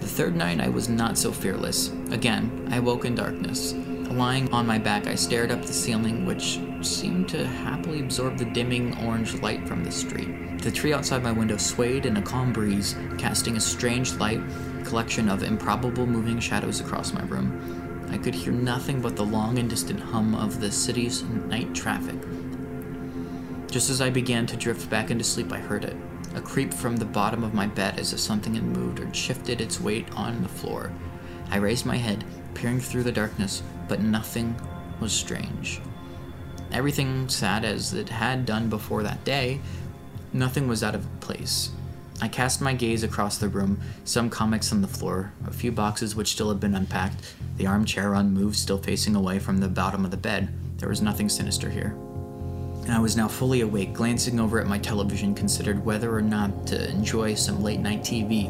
The third night, I was not so fearless. Again, I woke in darkness. Lying on my back, I stared up the ceiling, which seemed to happily absorb the dimming orange light from the street. The tree outside my window swayed in a calm breeze, casting a strange light collection of improbable moving shadows across my room. I could hear nothing but the long and distant hum of the city's night traffic. Just as I began to drift back into sleep, I heard it a creep from the bottom of my bed as if something had moved or shifted its weight on the floor. I raised my head, peering through the darkness, but nothing was strange. Everything sat as it had done before that day. Nothing was out of place. I cast my gaze across the room, some comics on the floor, a few boxes which still had been unpacked, the armchair unmoved, still facing away from the bottom of the bed. There was nothing sinister here. And I was now fully awake, glancing over at my television, considered whether or not to enjoy some late night TV.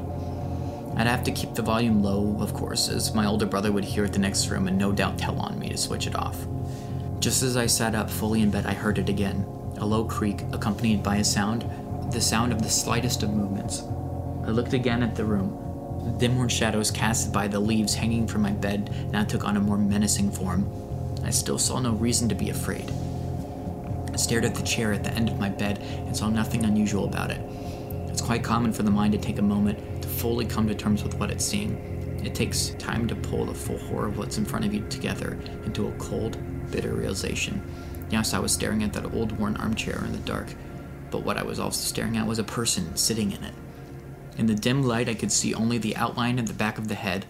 I'd have to keep the volume low, of course, as my older brother would hear it the next room and no doubt tell on me to switch it off. Just as I sat up fully in bed, I heard it again a low creak, accompanied by a sound, the sound of the slightest of movements. I looked again at the room. The dim orange shadows cast by the leaves hanging from my bed now took on a more menacing form. I still saw no reason to be afraid. Stared at the chair at the end of my bed and saw nothing unusual about it. It's quite common for the mind to take a moment to fully come to terms with what it's seeing. It takes time to pull the full horror of what's in front of you together into a cold, bitter realization. Yes, I was staring at that old worn armchair in the dark, but what I was also staring at was a person sitting in it. In the dim light, I could see only the outline of the back of the head,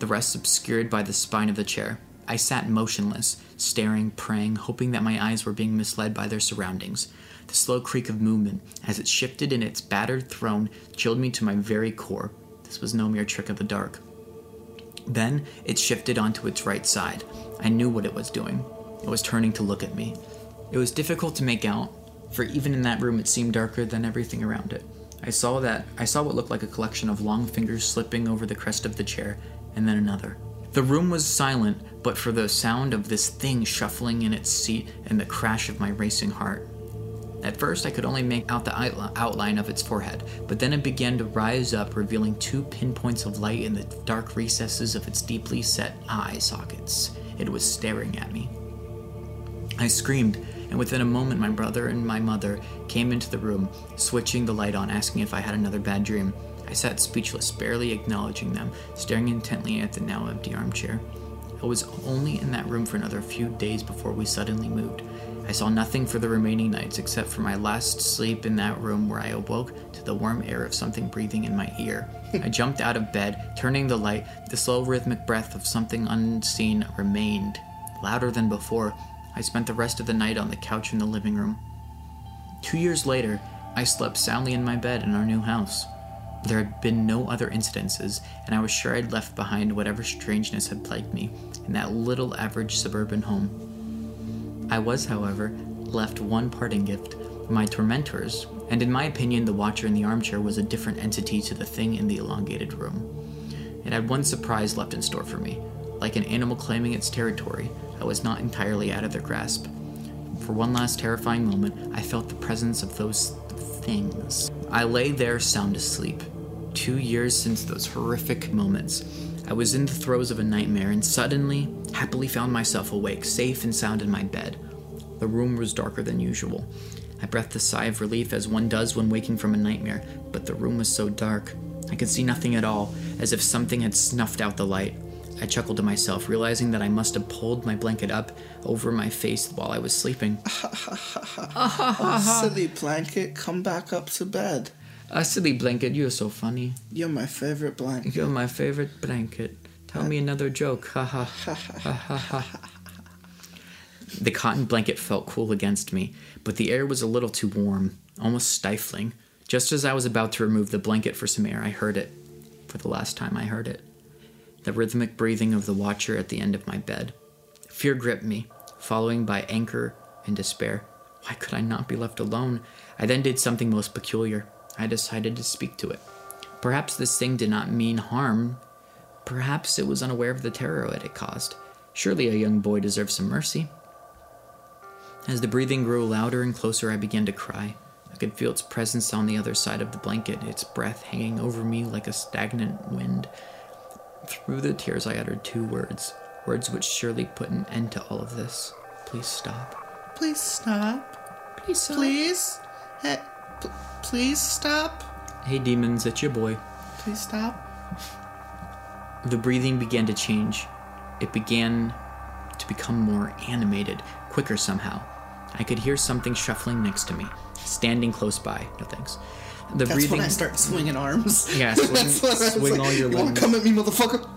the rest obscured by the spine of the chair. I sat motionless, staring, praying, hoping that my eyes were being misled by their surroundings. The slow creak of movement, as it shifted in its battered throne, chilled me to my very core. This was no mere trick of the dark. Then it shifted onto its right side. I knew what it was doing. It was turning to look at me. It was difficult to make out, for even in that room it seemed darker than everything around it. I saw that I saw what looked like a collection of long fingers slipping over the crest of the chair, and then another, The room was silent, but for the sound of this thing shuffling in its seat and the crash of my racing heart. At first, I could only make out the outline of its forehead, but then it began to rise up, revealing two pinpoints of light in the dark recesses of its deeply set eye sockets. It was staring at me. I screamed, and within a moment, my brother and my mother came into the room, switching the light on, asking if I had another bad dream. I sat speechless, barely acknowledging them, staring intently at the now empty armchair. I was only in that room for another few days before we suddenly moved. I saw nothing for the remaining nights except for my last sleep in that room where I awoke to the warm air of something breathing in my ear. I jumped out of bed, turning the light. The slow rhythmic breath of something unseen remained. Louder than before, I spent the rest of the night on the couch in the living room. Two years later, I slept soundly in my bed in our new house. There had been no other incidences, and I was sure I'd left behind whatever strangeness had plagued me in that little average suburban home. I was, however, left one parting gift my tormentors, and in my opinion, the watcher in the armchair was a different entity to the thing in the elongated room. It had one surprise left in store for me. Like an animal claiming its territory, I was not entirely out of their grasp. For one last terrifying moment, I felt the presence of those things. I lay there sound asleep. Two years since those horrific moments. I was in the throes of a nightmare and suddenly, happily found myself awake, safe and sound in my bed. The room was darker than usual. I breathed a sigh of relief as one does when waking from a nightmare, but the room was so dark. I could see nothing at all, as if something had snuffed out the light. I chuckled to myself, realizing that I must have pulled my blanket up over my face while I was sleeping. Silly blanket, come back up to bed. A silly blanket, you're so funny. You're my favorite blanket. You're my favorite blanket. Tell me another joke. Ha ha. ha ha ha. The cotton blanket felt cool against me, but the air was a little too warm, almost stifling. Just as I was about to remove the blanket for some air, I heard it. For the last time, I heard it. The rhythmic breathing of the watcher at the end of my bed. Fear gripped me, following by anger and despair. Why could I not be left alone? I then did something most peculiar. I decided to speak to it. Perhaps this thing did not mean harm. Perhaps it was unaware of the terror it had caused. Surely a young boy deserves some mercy. As the breathing grew louder and closer, I began to cry. I could feel its presence on the other side of the blanket, its breath hanging over me like a stagnant wind. Through the tears, I uttered two words, words which surely put an end to all of this. Please stop. Please stop. Please stop. Please. P- please stop. Hey, demons, it's your boy. Please stop. The breathing began to change. It began to become more animated, quicker somehow. I could hear something shuffling next to me, standing close by. No thanks. The That's breathing. when I start swinging arms. Yeah, swing- That's when I was swing like, all your You want limbs." to come at me, motherfucker?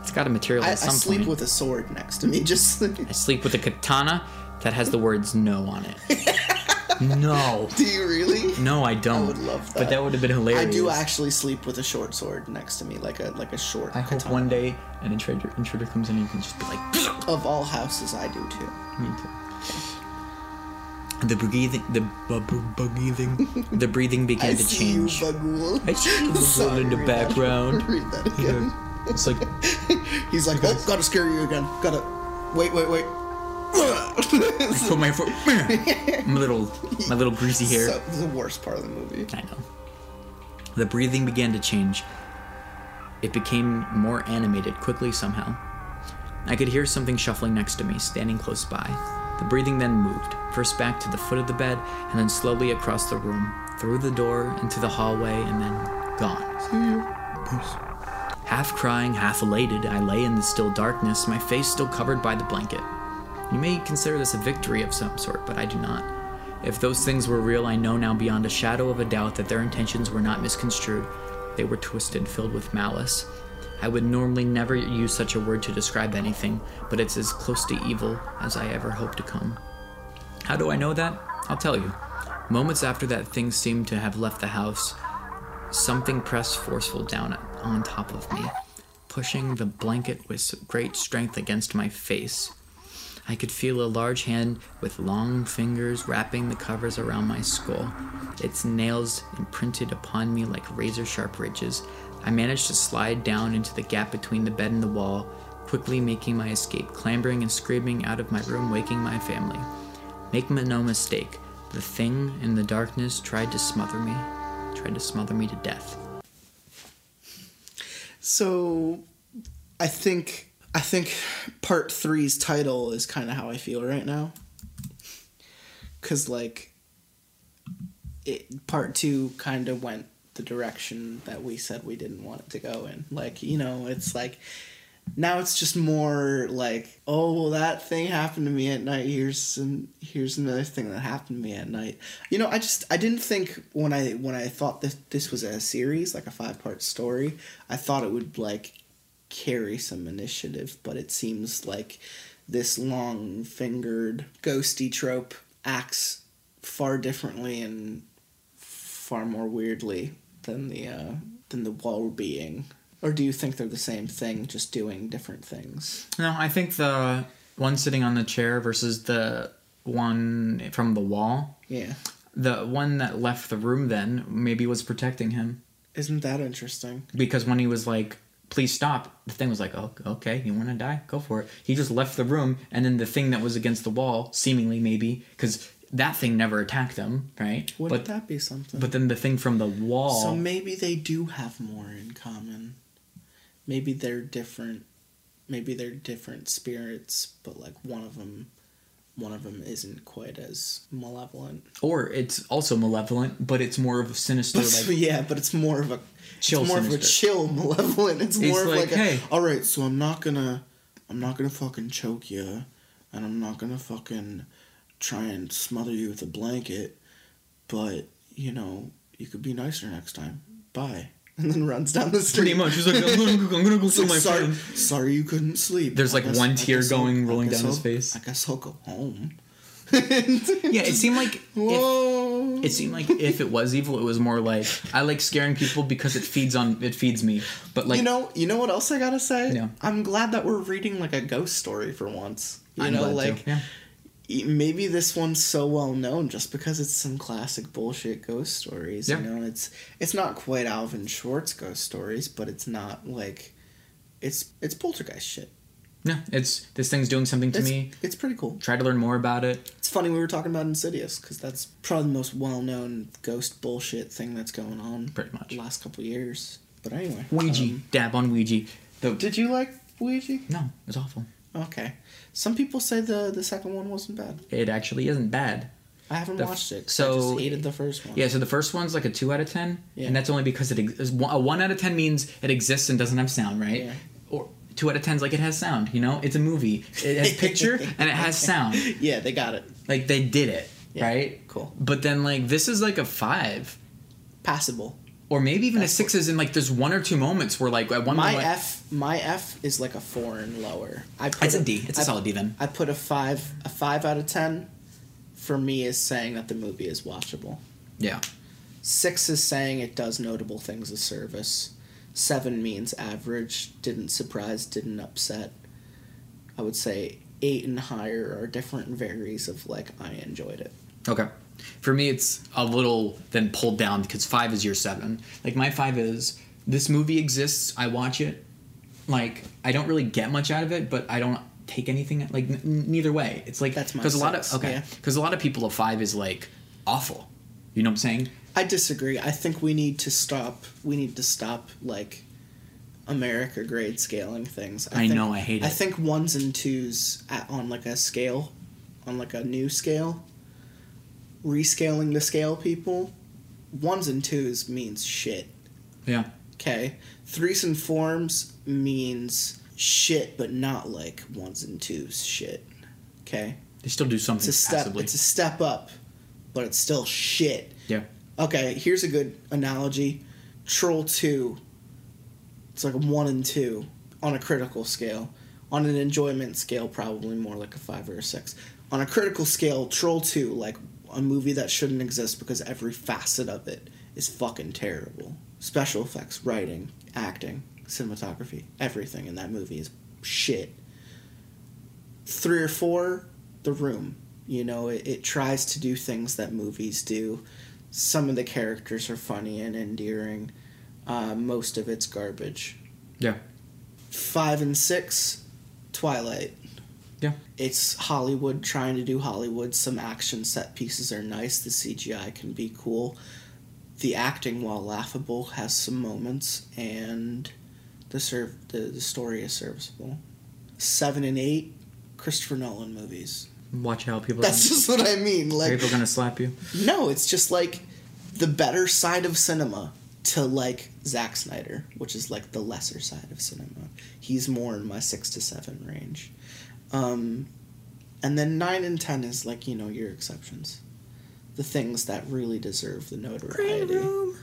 It's got a material I, I sleep point. with a sword next to me. Just I sleep with a katana that has the words "no" on it. no, do you really? no, I don't. I would love that. But that. would have been hilarious. I do actually sleep with a short sword next to me, like a like a short. I hope one day an intruder, intruder comes in and you can just be like, Of all houses, I do too. Me too. The breathing, the bu- bu- breathing, the breathing began to change. you. I see you, Bughuul, in the background. Read that again. It's like He's like, oh, gotta scare you again. Gotta. Wait, wait, wait. put my foot, my little, my little greasy hair. So, the worst part of the movie. I know. The breathing began to change. It became more animated quickly somehow. I could hear something shuffling next to me, standing close by. The breathing then moved, first back to the foot of the bed, and then slowly across the room, through the door, into the hallway, and then gone. peace Half crying, half elated, I lay in the still darkness, my face still covered by the blanket. You may consider this a victory of some sort, but I do not. If those things were real, I know now beyond a shadow of a doubt that their intentions were not misconstrued. They were twisted, filled with malice. I would normally never use such a word to describe anything, but it's as close to evil as I ever hope to come. How do I know that? I'll tell you. Moments after that thing seemed to have left the house, something pressed forceful down on top of me, pushing the blanket with great strength against my face. I could feel a large hand with long fingers wrapping the covers around my skull, its nails imprinted upon me like razor sharp ridges. I managed to slide down into the gap between the bed and the wall, quickly making my escape, clambering and screaming out of my room, waking my family. Make no mistake, the thing in the darkness tried to smother me, tried to smother me to death. So, I think I think part three's title is kind of how I feel right now. Cause like, it part two kind of went the direction that we said we didn't want it to go in. Like you know, it's like now it's just more like, oh, well, that thing happened to me at night. Here's some, here's another thing that happened to me at night. You know, I just I didn't think when I when I thought that this was a series, like a five part story, I thought it would like carry some initiative, but it seems like this long fingered ghosty trope acts far differently and far more weirdly than the uh, than the wall being. Or do you think they're the same thing, just doing different things? No, I think the one sitting on the chair versus the one from the wall, Yeah. the one that left the room then maybe was protecting him. Isn't that interesting? because when he was like please stop the thing was like oh okay you want to die go for it he just left the room and then the thing that was against the wall seemingly maybe because that thing never attacked him right Wouldn't but that be something? but then the thing from the wall so maybe they do have more in common. Maybe they're different. Maybe they're different spirits, but like one of them, one of them isn't quite as malevolent. or it's also malevolent but it's more of a sinister But like yeah, but it's more of a Chill it's more of a chill malevolent. It's It's more of like, like, a, hey. all right, so I'm not gonna, I'm not gonna fucking choke you, and I'm not gonna fucking try and smother you with a blanket, but you know you could be nicer next time. Bye, and then runs down the street. pretty much he's like I'm gonna, I'm gonna go It's kill my sorry, friend sorry you couldn't sleep. There's, I like, one tear guess I'll- going, rolling down his I'll- face. I guess I'll go home. yeah it seemed like if, it seemed like if it was evil it was more like i like scaring people because it feeds on it feeds me but like you know, you know what else I gotta say? Yeah. I'm glad that we're reading like a ghost story for once. You I'm know, glad like too. yeah maybe this one's so well known just because it's some classic bullshit ghost stories. Yeah. You know, it's it's not quite Alvin Schwartz ghost stories, but it's not like it's it's poltergeist shit. Yeah, it's this thing's doing something to It's, me. it's pretty cool. Try to learn more about it. It's funny we were talking about Insidious because that's probably the most well known ghost bullshit thing that's going on Pretty much. the last couple years. But anyway, Ouija, um, dab on Ouija. The, did you like Ouija? no, it's awful. Okay. Some people say the the second one wasn't bad. It actually isn't bad. I haven't The watched it. so- I just hated the first one. Yeah, so the first one's like a two out of ten, Yeah. and that's only because it ex- a one out of ten means it exists and doesn't have sound, right? Yeah. Or two out of ten's like it has sound. You know, it's a movie. It has picture and it has sound. Yeah, they got it. Like they did it, Yeah. right? Cool. But then like this is like a five, Passable. Or maybe even a six. Is in like there's one or two moments where like at one My moment, F my F is like a four and lower. I put it's a D. It's a I- solid D then. I put a five a five out of ten. For me, is saying that the movie is watchable. Yeah. Six is saying it does notable things of service. Seven means average, didn't surprise, didn't upset. I would say eight and higher are different varies of like I enjoyed it. Okay. For me, it's a little then pulled down because five is your seven. Like my five is this movie exists. I watch it. Like I don't really get much out of it, but I don't take anything. Like n- neither way. It's like That's my because a lot of okay yeah. because a lot of people a five is like awful. You know what I'm saying? I disagree. I think we need to stop. We need to stop like America grade scaling things. I think, know, I hate it. I think ones and twos at, on like a scale, on like a new scale. Rescaling the scale, people. Ones and twos means shit. Yeah. Okay, threes and forms means shit, but not like ones and twos shit. Okay, They still do something it's a step. passively. It's a step up, but it's still shit. yeah. Okay, here's a good analogy. Troll 2. It's like a 1 and 2 on a critical scale. On an enjoyment scale, probably more like a 5 or a 6. On a critical scale, Troll 2, like a movie that shouldn't exist because every facet of it is fucking terrible. Special effects, writing, acting, cinematography, everything in that movie is shit. 3 or 4, The Room. You know, it, it tries to do things that movies do some of the characters are funny and endearing. Uh, most of it's garbage. Yeah. Five and six, Twilight. Yeah. It's Hollywood trying to do Hollywood. Some action set pieces are nice. The CGI can be cool. The acting, while laughable, has some moments, and the serv- the, the story is serviceable. Seven and eight, Christopher Nolan movies. Watch out, people. That's are just what I mean. gonna, Like, people gonna slap you. no, it's just like the better side of cinema to like Zack Snyder, which is like the lesser side of cinema. He's more in my six to seven range. Um, and then nine and ten is like, you know, your exceptions. The things that really deserve the notoriety. Green Room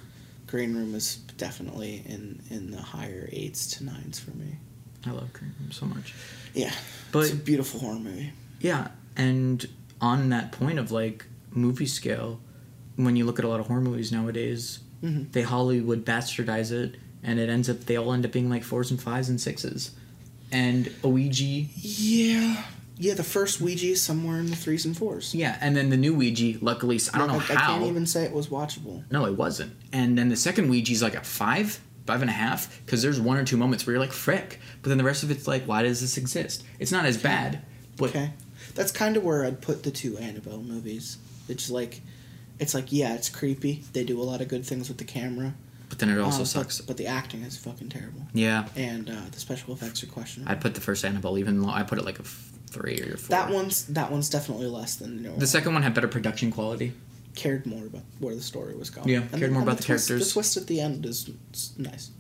Green room is definitely in, in the higher eights to nines for me. I love Green Room so much. Yeah. But- it's a beautiful horror movie. Yeah, and on that point of like movie scale, when you look at a lot of horror movies nowadays, Mhm. they Hollywood bastardize it, and it ends up they all end up being like fours and fives and sixes, and Ouija. Yeah. Yeah, the first Ouija is somewhere in the threes and fours. Yeah, and then the new Ouija, luckily, I don't know Like, I, how. can't even say it was watchable. No, it wasn't. And then the second Ouija's like a five, five and a half, because there's one or two moments where you're like, frick. But then the rest of it's like, why does this exist? It's not as bad, but Okay. That's kind of where I'd put the two Annabelle movies. It's like, it's like, yeah, it's creepy. They do a lot of good things with the camera. But then it also um, sucks. But, but the acting is fucking terrible. yeah, And uh, the special effects are questionable. I put the first Annabelle even low. I put it like a f- three or four. that one's that one's definitely less than know, The second one had better production quality. cared more about where the story was going. Yeah, And cared the- more about the twist, characters. The twist at the end is, is nice.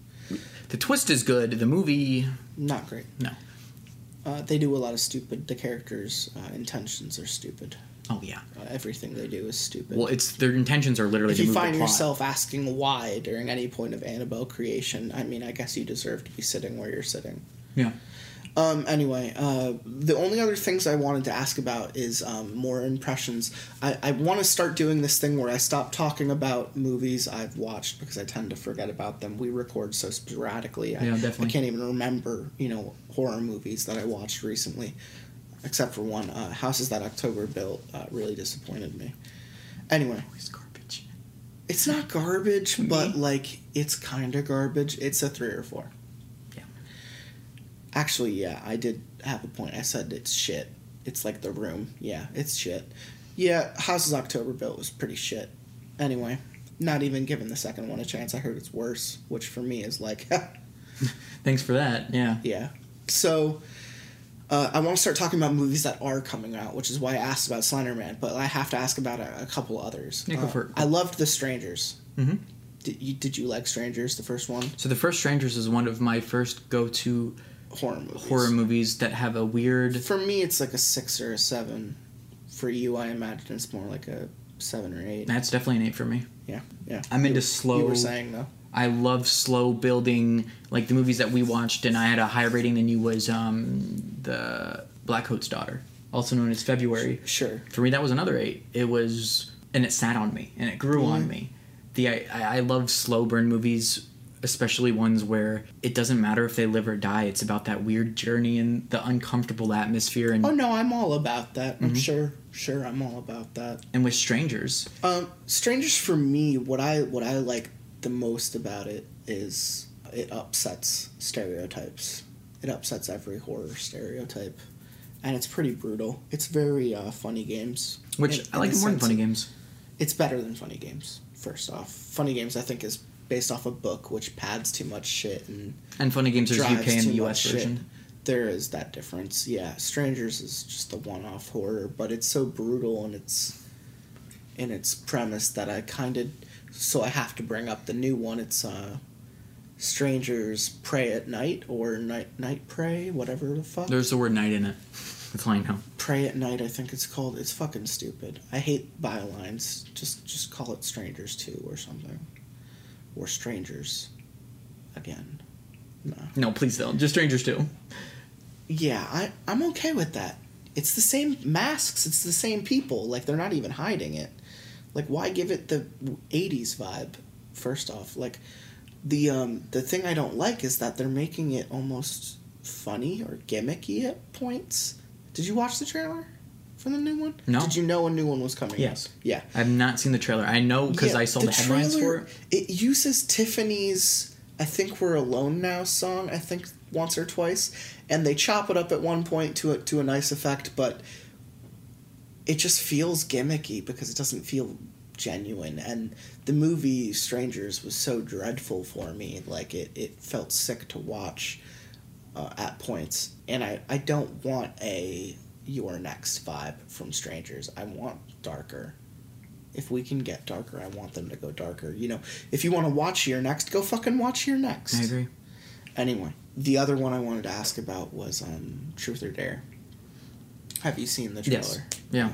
The twist is good. The movie, Not great. no. Uh, they do a lot of stupid. The characters' uh, intentions are stupid. Oh yeah. Uh, everything they do is stupid. Well, it's their intentions are literally if to you move find yourself asking why during any point of Annabelle creation, I mean, I guess you deserve to be sitting where you're sitting. Yeah. Um, anyway, uh, the only other things I wanted to ask about is um, more impressions. I, I want to start doing this thing where I stop talking about movies I've watched because I tend to forget about them. We record so sporadically. I, Yeah, definitely. I can't even remember, you know, horror movies that I watched recently, except for one. Uh, Houses That October Built uh, really disappointed me. Anyway, It's garbage. it's not garbage, but like it's kind of garbage. It's a three or four. Yeah. Actually, yeah, I did have a point. I said it's shit. It's like the room. Yeah, it's shit. Yeah, Houses October Built was pretty shit. Anyway, not even giving the second one a chance. I heard it's worse, which for me is like, Thanks for that. Yeah. yeah. So, uh, I want to start talking about movies that are coming out, which is why I asked about Slender Man, but I have to ask about a, a couple others. Yeah, go Uh, for it. I loved The Strangers. Mhm. Did you, did you like Strangers, the first one? So the first Strangers is one of my first go-to Horror movies. horror movies that have a weird. For me, it's like a six or a seven. For you, I imagine it's more like a seven or eight. That's definitely an eight for me. Yeah, yeah. I'm into slow. You were saying though. I love slow building, like the movies that we watched, and I had a higher rating than you was um, the Black Coat's Daughter, also known as February. Sure. For me, that was another eight. It was, and it sat on me, and it grew on me. The I, I I love slow burn movies, especially ones where it doesn't matter if they live or die. It's about that weird journey and the uncomfortable atmosphere, and Oh no, I'm all about that. Mm-hmm. I'm sure, sure, I'm all about that. and with strangers. Um, Strangers for me, what I what I like the most about it is it upsets stereotypes. It upsets every horror stereotype, and it's pretty brutal. It's very uh, funny games. Which in- I like more than funny games. It's better than funny games. First off, funny games I think is based off a book which pads too much shit and And funny games is UK and too the much US shit. version. There is that difference. Yeah, Strangers is just a one-off horror, but it's so brutal in its in its premise that I kind of so I have to bring up the new one. It's uh Strangers Prey at Night or Night Night Prey, whatever the fuck. There's the word night in it. That's all I know. Prey at Night, I think it's called. It's fucking stupid. I hate bylines. Just just call it Strangers 2 or something. Or Strangers again. No. No, please don't. Just strangers too. Yeah, I, I'm okay with that. It's the same masks, it's the same people. Like, they're not even hiding it. Like, why give it the 80s vibe, first off? Like, the, um, the thing I don't like is that they're making it almost funny or gimmicky at points. Did you watch the trailer for the new one? No. Did you know a new one was coming? out? Yes. Yeah. I've not seen the trailer. I know because Yeah, I saw the, headlines trailer, for it. It uses Tiffany's "I Think We're Alone Now" song. I think once or twice, and they chop it up at one point to a, to a nice effect, but it just feels gimmicky because it doesn't feel genuine. And the movie Strangers was so dreadful for me, like it, it felt sick to watch uh, at points. And I, I don't want a You're Next vibe from Strangers. I want darker. If we can get darker, I want them to go darker. You know, if you want to watch You're Next, go fucking watch You're Next. I agree. Anyway, the other one I wanted to ask about was um, Truth or Dare. Have you seen the trailer? Yes. Yeah.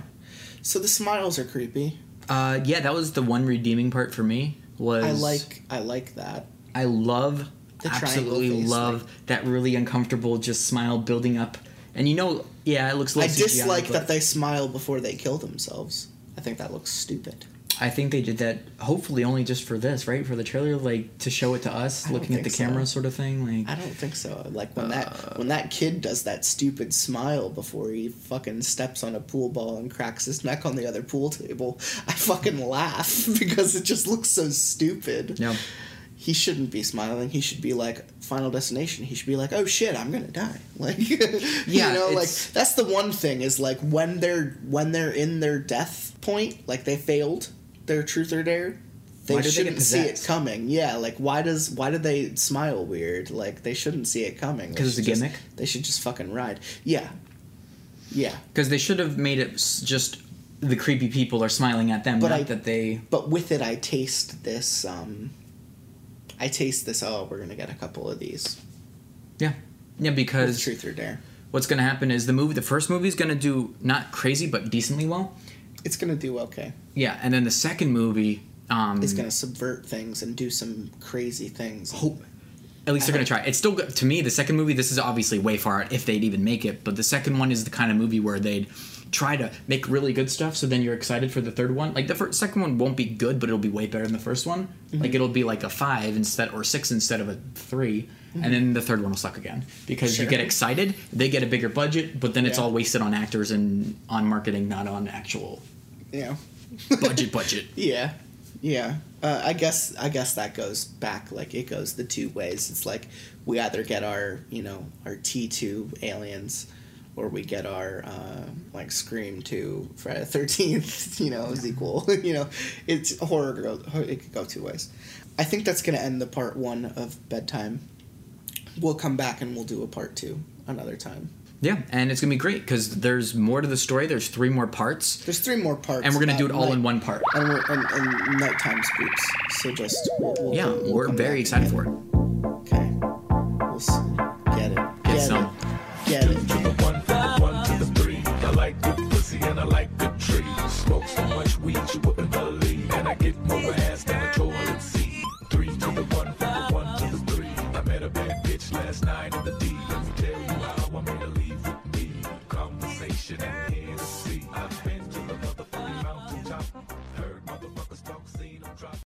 So the smiles are creepy. Uh, yeah, that was the one redeeming part for me. Was I like I like that. I love The absolutely love that really uncomfortable just smile building up. And you know, yeah, it looks. I CGI, dislike that they smile before they kill themselves. I think that looks stupid. I think they did that hopefully only just for this, right? For the trailer, like to show it to us, I looking at the so. camera, sort of thing. Like, I don't think so. Like when Uh. that when that kid does that stupid smile before he fucking steps on a pool ball and cracks his neck on the other pool table, I fucking laugh because it just looks so stupid. yeah, He shouldn't be smiling. He should be like Final Destination. He should be like, "Oh shit, I'm gonna die." Like, Yeah, you know, like that's the one thing is like when they're when they're in their death point, like they failed their truth or dare. They they shouldn't get see it coming. Yeah, like why does why do they smile weird? Like they shouldn't see it coming. Because it's a should just- gimmick? They should just fucking ride. Yeah, yeah. because they should have made it just the creepy people are smiling at them, But not I- that they. But with it, I taste this. um I taste this. Oh, we're gonna get a couple of these. Yeah, yeah, With because truth or dare. what's going to happen is the movie, the first movie is going to do not crazy but decently well. It's gonna do okay. Yeah, and then the second movie, um, It's gonna subvert things and do some crazy things. hope. At least they're gonna try. It's still to me. The second movie, this is obviously way far out if they'd even make it. But the second one is the kind of movie where they'd try to make really good stuff. So then you're excited for the third one. Like the first, second one won't be good, but it'll be way better than the first one. Like it'll be like a five instead or six instead of a 3 and then the third one will suck again because you get excited. They get a bigger budget, but then it's Yeah. all wasted on actors and on marketing, not on actual Yeah. budget. budget. Yeah, yeah. Uh, I guess I guess that goes back like it goes the two ways. It's like we either get our you know our T two aliens, or we get our uh, like Scream two Friday Thirteenth. You know is equal. you know, it's horror. Go, it could go two ways. I think that's gonna end the part one of bedtime. We'll come back and we'll do a part two another time. Yeah, and it's gonna be great because there's more to the story. There's three more parts, There's three more parts, and we're gonna do it at all in one part. And we're and, and nighttime spooks. So just we'll, we'll, Yeah, we'll we're very back excited for it. Okay. We'll s- get it. Get Get, some. it. Get it. to the one, from the one to the three. I like good pussy and I like good trees. Smoke so much weed you wouldn't believe, and I get more